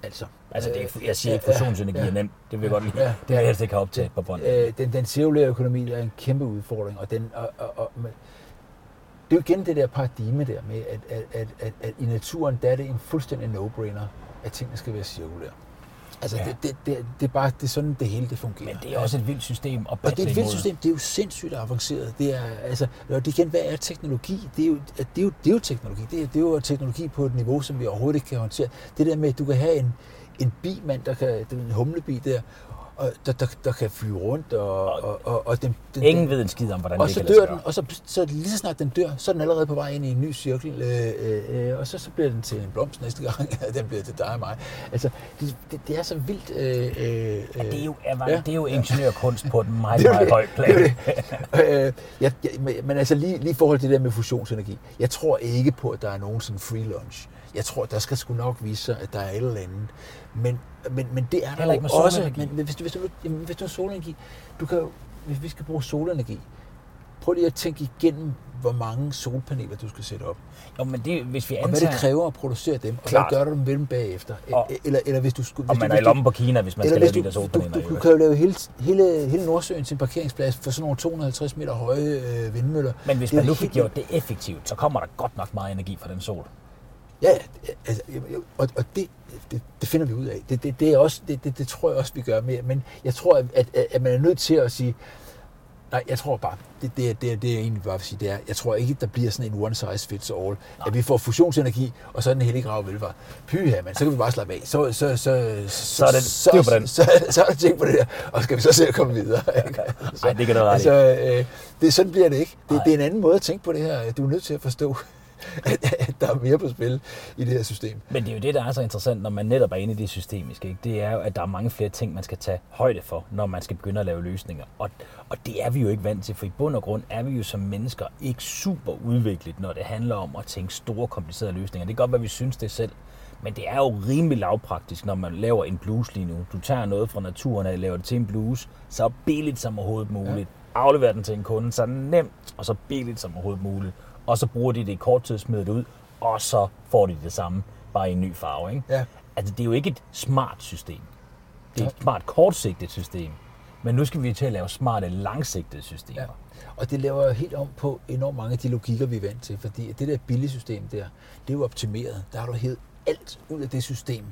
Altså, altså det er, jeg siger ikke, fusionsenergi ja, ja, er nemt. Det vil jeg godt lide. Ja, det har jeg helst ikke op til på bånd. Øh, den, den cirkulære økonomi er en kæmpe udfordring, og, den, og, og, og, det er jo igen det der paradigme der med, at, at, at, at, at i naturen, der er det en fuldstændig no-brainer, at tingene skal være cirkulære. Altså, ja. det, det, det, det, er bare det er sådan, det hele det fungerer. Men det er også et vildt system at Og det er et vildt system. Det er jo sindssygt avanceret. Det er, altså, og det igen, hvad er teknologi? Det er jo, det er jo, det er jo teknologi. Det er, det er jo teknologi på et niveau, som vi overhovedet ikke kan håndtere. Det der med, at du kan have en, en bimand, der kan, en humlebi der, og der, der, der kan flyve rundt, og, og, og, og den, den, Ingen ved en skid om, hvordan og det så dør den, og så, så lige så snart den dør, så er den allerede på vej ind i en ny cirkel, øh, øh, øh og så, så bliver den til en blomst næste gang, den bliver til dig og mig. Altså, det, det, det er så vildt. Øh, øh, ja, det er jo, ja, det er jo ingeniørkunst på et meget, meget højt plan. øh, ja, ja, men altså lige, lige i forhold til det der med fusionsenergi, jeg tror ikke på, at der er nogen sådan free lunch. Jeg tror, der skal sgu nok vise sig, at der er et eller andet. Men, men, men det er der jo også. Men hvis du, hvis du, jamen, hvis du har solenergi, du kan jo, hvis vi skal bruge solenergi, prøv lige at tænke igennem, hvor mange solpaneler du skal sætte op. Jo, men det, hvis vi antager... Og hvad det kræver at producere dem, og Klart. hvad gør du med dem bagefter. Og, eller, eller hvis du skulle... Og man du, er i lommen på Kina, hvis man skal lave de der solpaneler. Du, du, du kan jo lave hele, hele, hele Nordsøen til en parkeringsplads for sådan nogle 250 meter høje øh, vindmøller. Men hvis man nu fik gjort det effektivt, så kommer der godt nok meget energi fra den sol. Ja, altså, og, og det, det, det finder vi ud af. Det, det, det, er også, det, det, det tror jeg også, vi gør mere. Men jeg tror, at, at, at man er nødt til at sige, nej, jeg tror bare, det, det, det, det jeg egentlig bare vil sige, det er, jeg tror ikke, der bliver sådan en one size fits all. Nej. At vi får fusionsenergi, og så er den hellige grav velvar. Pyha, men så kan vi bare slappe af. Så, så, så, så, så er det, så, på den. Så, så, så er det tænkt på det der, og skal vi så se at komme videre. Ikke? Nej, det kan du ret altså, øh, det, Sådan bliver det ikke. Det, det er en anden måde at tænke på det her. Du er nødt til at forstå, at, at der er mere på spil i det her system. Men det er jo det, der er så interessant, når man netop er inde i det systemiske. Ikke? Det er jo, at der er mange flere ting, man skal tage højde for, når man skal begynde at lave løsninger. Og, og det er vi jo ikke vant til, for i bund og grund er vi jo som mennesker ikke super udviklet, når det handler om at tænke store, komplicerede løsninger. Det kan godt være, vi synes det selv, men det er jo rimelig lavpraktisk, når man laver en blues lige nu. Du tager noget fra naturen og laver det til en blues, så billigt som overhovedet muligt. Ja. Aflever den til en kunde, så nemt og så billigt som overhovedet muligt. Og så bruger de det i kort tid, smider det ud, og så får de det samme, bare i en ny farve. Ikke? Ja. Altså, det er jo ikke et smart system. Det er et smart kortsigtet system. Men nu skal vi til at lave smarte langsigtede systemer. Ja. Og det laver jo helt om på enormt mange af de logikker, vi er vant til. Fordi det der billige system der, det er jo optimeret. Der har du hævet alt ud af det system,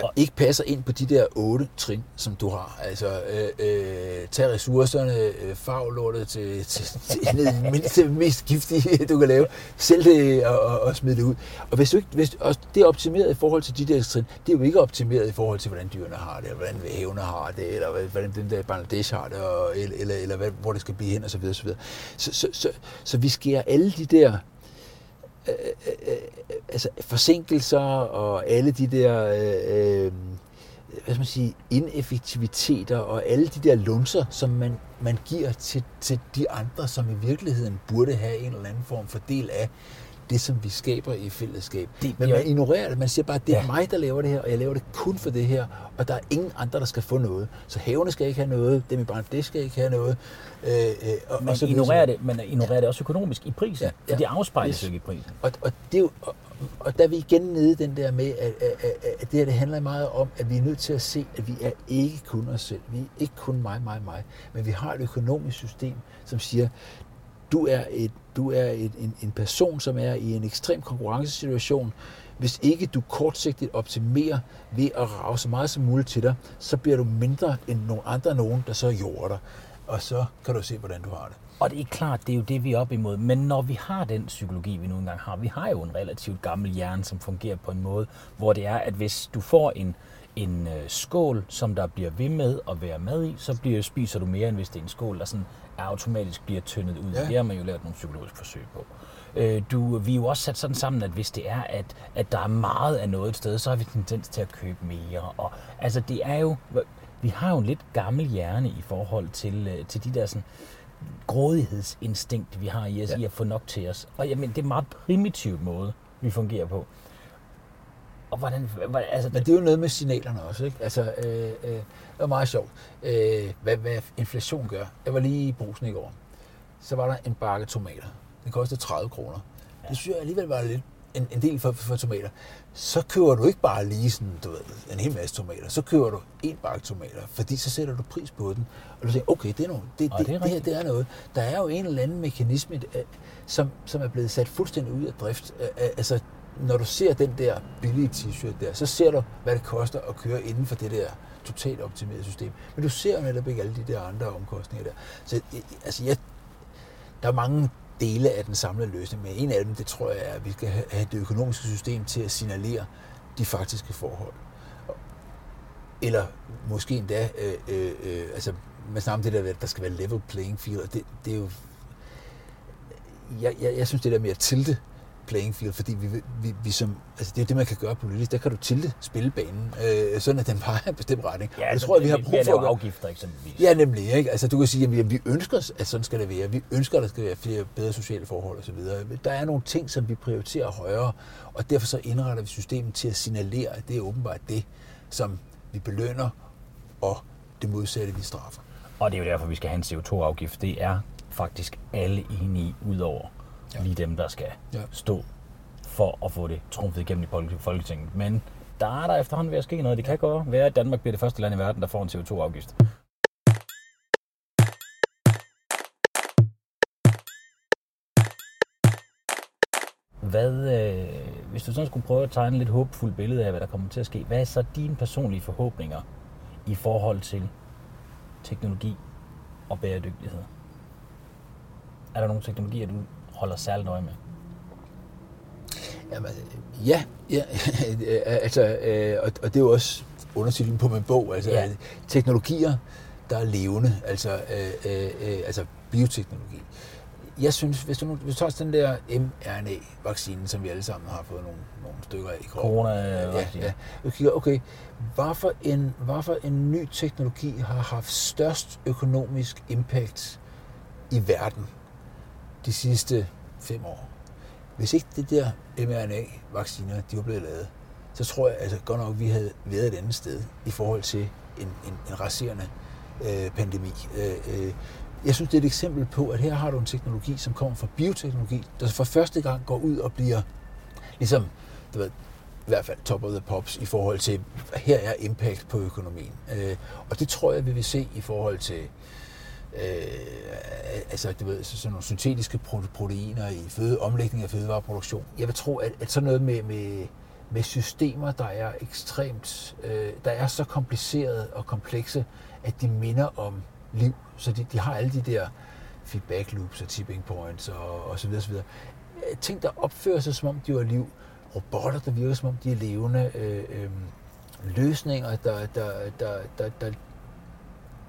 der ikke passer ind på de der otte trin, som du har. Altså, øh, øh, tag ressourcerne, øh, farv lortet til, til, til det mindste, mest giftige, du kan lave. Sælg det og, og, og smid det ud. Og hvis du ikke, hvis, og det er optimeret i forhold til de der trin, det er jo ikke optimeret i forhold til, hvordan dyrene har det, eller hvordan havene har det, eller hvordan den der Bangladesh har det, og, eller, eller, eller hvor det skal blive hen, og så videre, så videre. Så, så, så, så vi skærer alle de der Øh øh, øh, øh, altså forsinkelser og alle de der øh, øh, hvad skal man sige, ineffektiviteter og alle de der lunser, som man, man giver til, til de andre, som i virkeligheden burde have en eller anden form for del af det, som vi skaber i fællesskab. Det, Men man ignorerer det. Man siger bare, at det er ja. mig, der laver det her, og jeg laver det kun for det her, og der er ingen andre, der skal få noget. Så havene skal ikke have noget, dem i det skal ikke have noget. Øh, øh, og, man og så ignorerer det, men ignorerer ja. det også økonomisk i prisen, ja, ja. for det afspejles jo ikke i prisen. Og, og, det er jo, og, og der er vi igen nede den der med, at, at, at, at det her det handler meget om, at vi er nødt til at se, at vi er ikke kun os selv. Vi er ikke kun mig, mig, mig. Men vi har et økonomisk system, som siger, du er, et, du er et, en, en person, som er i en ekstrem konkurrencesituation. Hvis ikke du kortsigtet optimerer ved at rave så meget som muligt til dig, så bliver du mindre end nogle andre nogen, der så jorder dig. Og så kan du se, hvordan du har det. Og det er klart, det er jo det, vi er op imod. Men når vi har den psykologi, vi nu engang har, vi har jo en relativt gammel hjerne, som fungerer på en måde, hvor det er, at hvis du får en, en øh, skål, som der bliver ved med at være mad i, så bliver, spiser du mere, end hvis det er en skål, der sådan automatisk bliver tyndet ud. Ja. Det har man jo lavet nogle psykologiske forsøg på. Øh, du, vi er jo også sat sådan sammen, at hvis det er, at, at der er meget af noget et sted, så har vi tendens til at købe mere. Og, altså det er jo, vi har jo en lidt gammel hjerne i forhold til, øh, til de der sådan, grådighedsinstinkt, vi har i os, ja. i at få nok til os. Og jamen, det er en meget primitiv måde, vi fungerer på. Og hvordan, hvordan, altså, Men det er jo noget med signalerne også, ikke? Altså, øh, øh, det var meget sjovt, øh, hvad, hvad inflation gør. Jeg var lige i brusen i går. Så var der en bakke tomater. Den kostede 30 kroner. Ja. Det synes jeg alligevel var lidt en, en del for, for tomater, så køber du ikke bare lige sådan, du ved, en hel masse tomater. Så køber du en bakke tomater, fordi så sætter du pris på den. Og du siger, okay, det, er noget, det, det, det, det, her det er noget. Der er jo en eller anden mekanisme, øh, som, som er blevet sat fuldstændig ud af drift. Altså, når du ser den der billige t-shirt der, så ser du, hvad det koster at køre inden for det der totalt optimerede system. Men du ser jo netop ikke alle de der andre omkostninger der. Så altså, jeg, der er mange dele af den samlede løsning, men en af dem, det tror jeg er, at vi skal have det økonomiske system til at signalere de faktiske forhold. Eller måske endda, øh, øh, øh, altså man snakker om det der, at der skal være level playing field, og det, det er jo, jeg, jeg, jeg synes det der med at tilte playing field, fordi vi, vi, vi som, altså det er det, man kan gøre politisk. Der kan du tilte spillebanen, øh, sådan at den peger en bestemt retning. Ja, og det tror jeg, vi har brug for. At afgifter eksempelvis. Ja, nemlig. Ikke? Altså, du kan sige, at vi ønsker, at sådan skal det være. Vi ønsker, at der skal være flere bedre sociale forhold osv. Der er nogle ting, som vi prioriterer højere, og derfor så indretter vi systemet til at signalere, at det er åbenbart det, som vi belønner, og det modsatte, vi straffer. Og det er jo derfor, vi skal have en CO2-afgift. Det er faktisk alle enige ud over ja. lige dem, der skal ja. stå for at få det trumfet igennem i Folketinget. Men der er der efterhånden ved at ske noget. Det kan godt være, at Danmark bliver det første land i verden, der får en CO2-afgift. Hvad, øh, hvis du sådan skulle prøve at tegne et lidt håbfuldt billede af, hvad der kommer til at ske, hvad er så dine personlige forhåbninger i forhold til teknologi og bæredygtighed? Er der nogle teknologier, du holder særligt øje med? Jamen, ja, ja altså, øh, og, og det er jo også undertitlen på min bog, altså ja. teknologier, der er levende, altså, øh, øh, altså bioteknologi. jeg synes, hvis du, nu, hvis du tager den der mRNA-vaccine, som vi alle sammen har fået nogle, nogle stykker af i kroppen. Corona Ja, ja. Du kigger, okay, hvad for, en, hvad for en ny teknologi har haft størst økonomisk impact i verden de sidste fem år? Hvis ikke det der mRNA-vacciner, de var blevet lavet, så tror jeg altså godt nok, at vi havde været et andet sted i forhold til en, en, en raserende øh, pandemi. Øh, øh, jeg synes, det er et eksempel på, at her har du en teknologi, som kommer fra bioteknologi, der for første gang går ud og bliver ligesom, du ved, i hvert fald top of the pops i forhold til, her er impact på økonomien. Øh, og det tror jeg, vi vil se i forhold til øh, altså, du ved, sådan nogle syntetiske proteiner i føde, omlægning af fødevareproduktion. Jeg vil tro, at, at sådan noget med, med, med systemer, der er ekstremt, øh, der er så komplicerede og komplekse, at de minder om liv. Så de, de har alle de der feedback loops og tipping points og, og så videre, så videre. Øh, ting, der opfører sig, som om de var liv. Robotter, der virker, som om de er levende. Øh, øh, løsninger, der, der, der, der, der,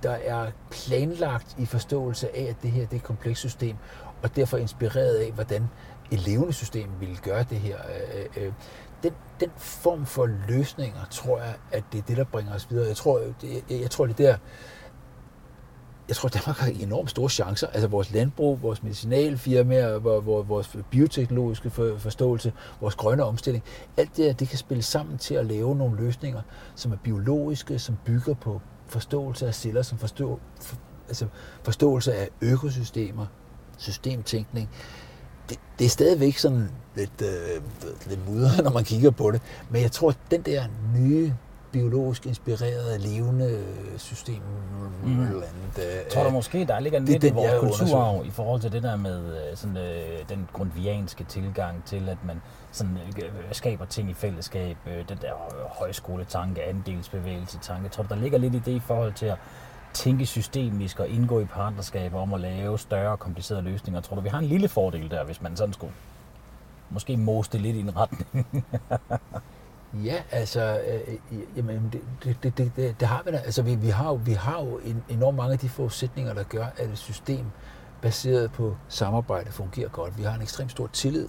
der er planlagt i forståelse af, at det her det er et komplekst system, og derfor inspireret af, hvordan et levende system ville gøre det her. Øh, øh, øh, den, den form for løsninger, tror jeg, at det er det, der bringer os videre. Jeg tror, det, jeg, jeg tror, det der, jeg tror, Danmark har enormt store chancer. Altså vores landbrug, vores medicinalfirmaer, vores bioteknologiske forståelse, vores grønne omstilling. Alt det her, det kan spille sammen til at lave nogle løsninger, som er biologiske, som bygger på forståelse af celler, som forstå, for, altså forståelse af økosystemer, systemtænkning. Det, det er stadigvæk sådan lidt, øh, lidt mudret, når man kigger på det. Men jeg tror, at den der nye biologisk inspireret, levende system. Mm. Eller andet, øh, tror du måske, der ligger lidt i vores kulturarv i forhold til det der med øh, sådan, øh, den grundvianske tilgang til, at man sådan, øh, skaber ting i fællesskab, øh, den der højskoletanke, andelsbevægelse tanke. Tror du, der ligger lidt i det i forhold til at tænke systemisk og indgå i partnerskaber om at lave større og komplicerede løsninger? Tror du, vi har en lille fordel der, hvis man sådan skulle måske moste lidt i en retning? Ja, altså, øh, øh jamen, det, det, det, det, det har vi da. Altså, vi, vi, har jo, vi har jo en, enormt mange af de forudsætninger, der gør, at et system baseret på samarbejde fungerer godt. Vi har en ekstremt stor tillid.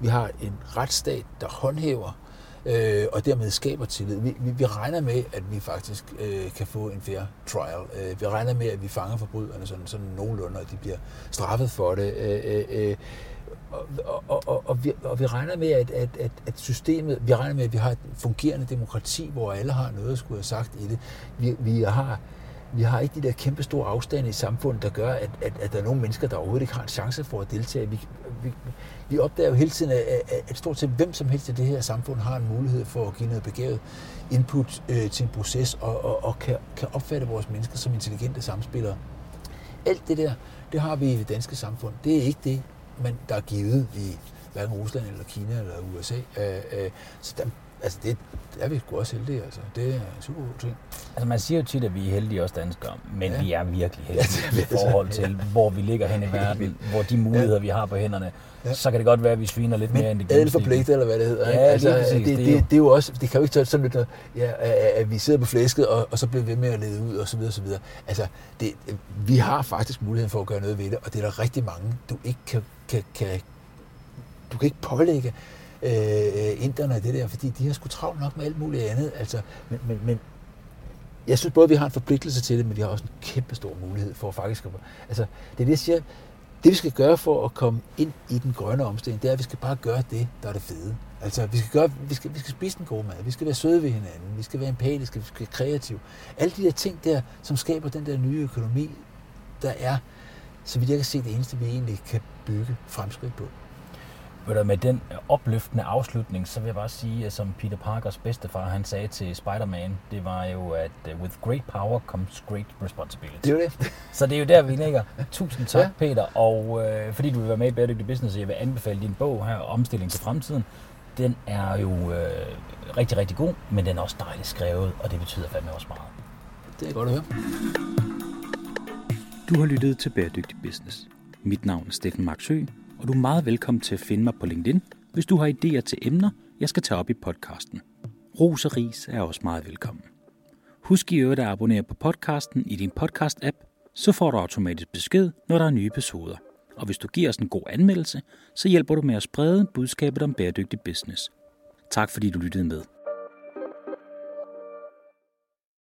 Vi har en retsstat, der håndhæver øh, og dermed skaber tillid. Vi, vi, vi regner med, at vi faktisk øh, kan få en fair trial. Øh, vi regner med, at vi fanger forbryderne sådan, sådan nogenlunde, og de bliver straffet for det. Øh, øh, øh og, og, og, og, vi, og vi regner med, at, at, at, at systemet, vi regner med, at vi har et fungerende demokrati, hvor alle har noget at skulle have sagt i det. Vi, vi har vi har ikke de der kæmpe store afstande i samfundet, der gør, at, at, at der er nogle mennesker, der overhovedet ikke har en chance for at deltage. Vi, vi, vi opdager jo hele tiden, at, at stort set hvem som helst i det her samfund har en mulighed for at give noget begavet input øh, til en proces og, og, og kan, kan opfatte vores mennesker som intelligente samspillere. Alt det der, det har vi i det danske samfund. Det er ikke det, men der er givet i hverken Rusland eller Kina eller USA. Øh, øh, så der, altså det, det er vi sgu også heldige, altså. Det er en super god ting. Altså man siger jo tit, at vi er heldige også danskere, men ja. vi er virkelig heldige ja, i forhold til, hvor vi ligger hen i verden, hvor de muligheder, ja. vi har på hænderne. Ja. Så kan det godt være, at vi sviner lidt men mere end det gennemsnitlige. eller hvad det hedder. Ja, altså, det, det, det, det, er jo også, det kan jo ikke tage sådan lidt, ja, at vi sidder på flæsket, og, og så bliver vi ved med at lede ud, og så videre, og så videre. Altså, det, vi har faktisk muligheden for at gøre noget ved det, og det er der rigtig mange, du ikke kan, kan, kan du kan ikke pålægge øh, inderne det der, fordi de har sgu travlt nok med alt muligt andet. Altså, men, men, men jeg synes både, at vi har en forpligtelse til det, men vi har også en kæmpe stor mulighed for at faktisk... Altså, det er det, jeg siger. Det, vi skal gøre for at komme ind i den grønne omstilling, det er, at vi skal bare gøre det, der er det fede. Altså, vi skal, gøre, vi skal, vi skal spise den gode mad, vi skal være søde ved hinanden, vi skal være empatiske, vi skal være kreative. Alle de der ting der, som skaber den der nye økonomi, der er, så vidt jeg kan se, det eneste, vi egentlig kan bygge fremskridt på. Med den opløftende afslutning, så vil jeg bare sige, at som Peter Parkers bedstefar, han sagde til Spider-Man, det var jo, at uh, with great power comes great responsibility. Det er det. Så det er jo der, vi ligger. Tusind tak, ja. Peter, og øh, fordi du vil være med i Bæredygtig Business, jeg vil anbefale din bog her, Omstilling til fremtiden. Den er jo øh, rigtig, rigtig god, men den er også dejligt skrevet, og det betyder fandme også meget. Det er godt at høre. Du har lyttet til Bæredygtig Business. Mit navn er Steffen Marksø, og du er meget velkommen til at finde mig på LinkedIn, hvis du har idéer til emner, jeg skal tage op i podcasten. Ros og ris er også meget velkommen. Husk i øvrigt at abonnere på podcasten i din podcast-app, så får du automatisk besked, når der er nye episoder. og hvis du giver os en god anmeldelse, så hjælper du med at sprede budskabet om bæredygtig business. Tak fordi du lyttede med.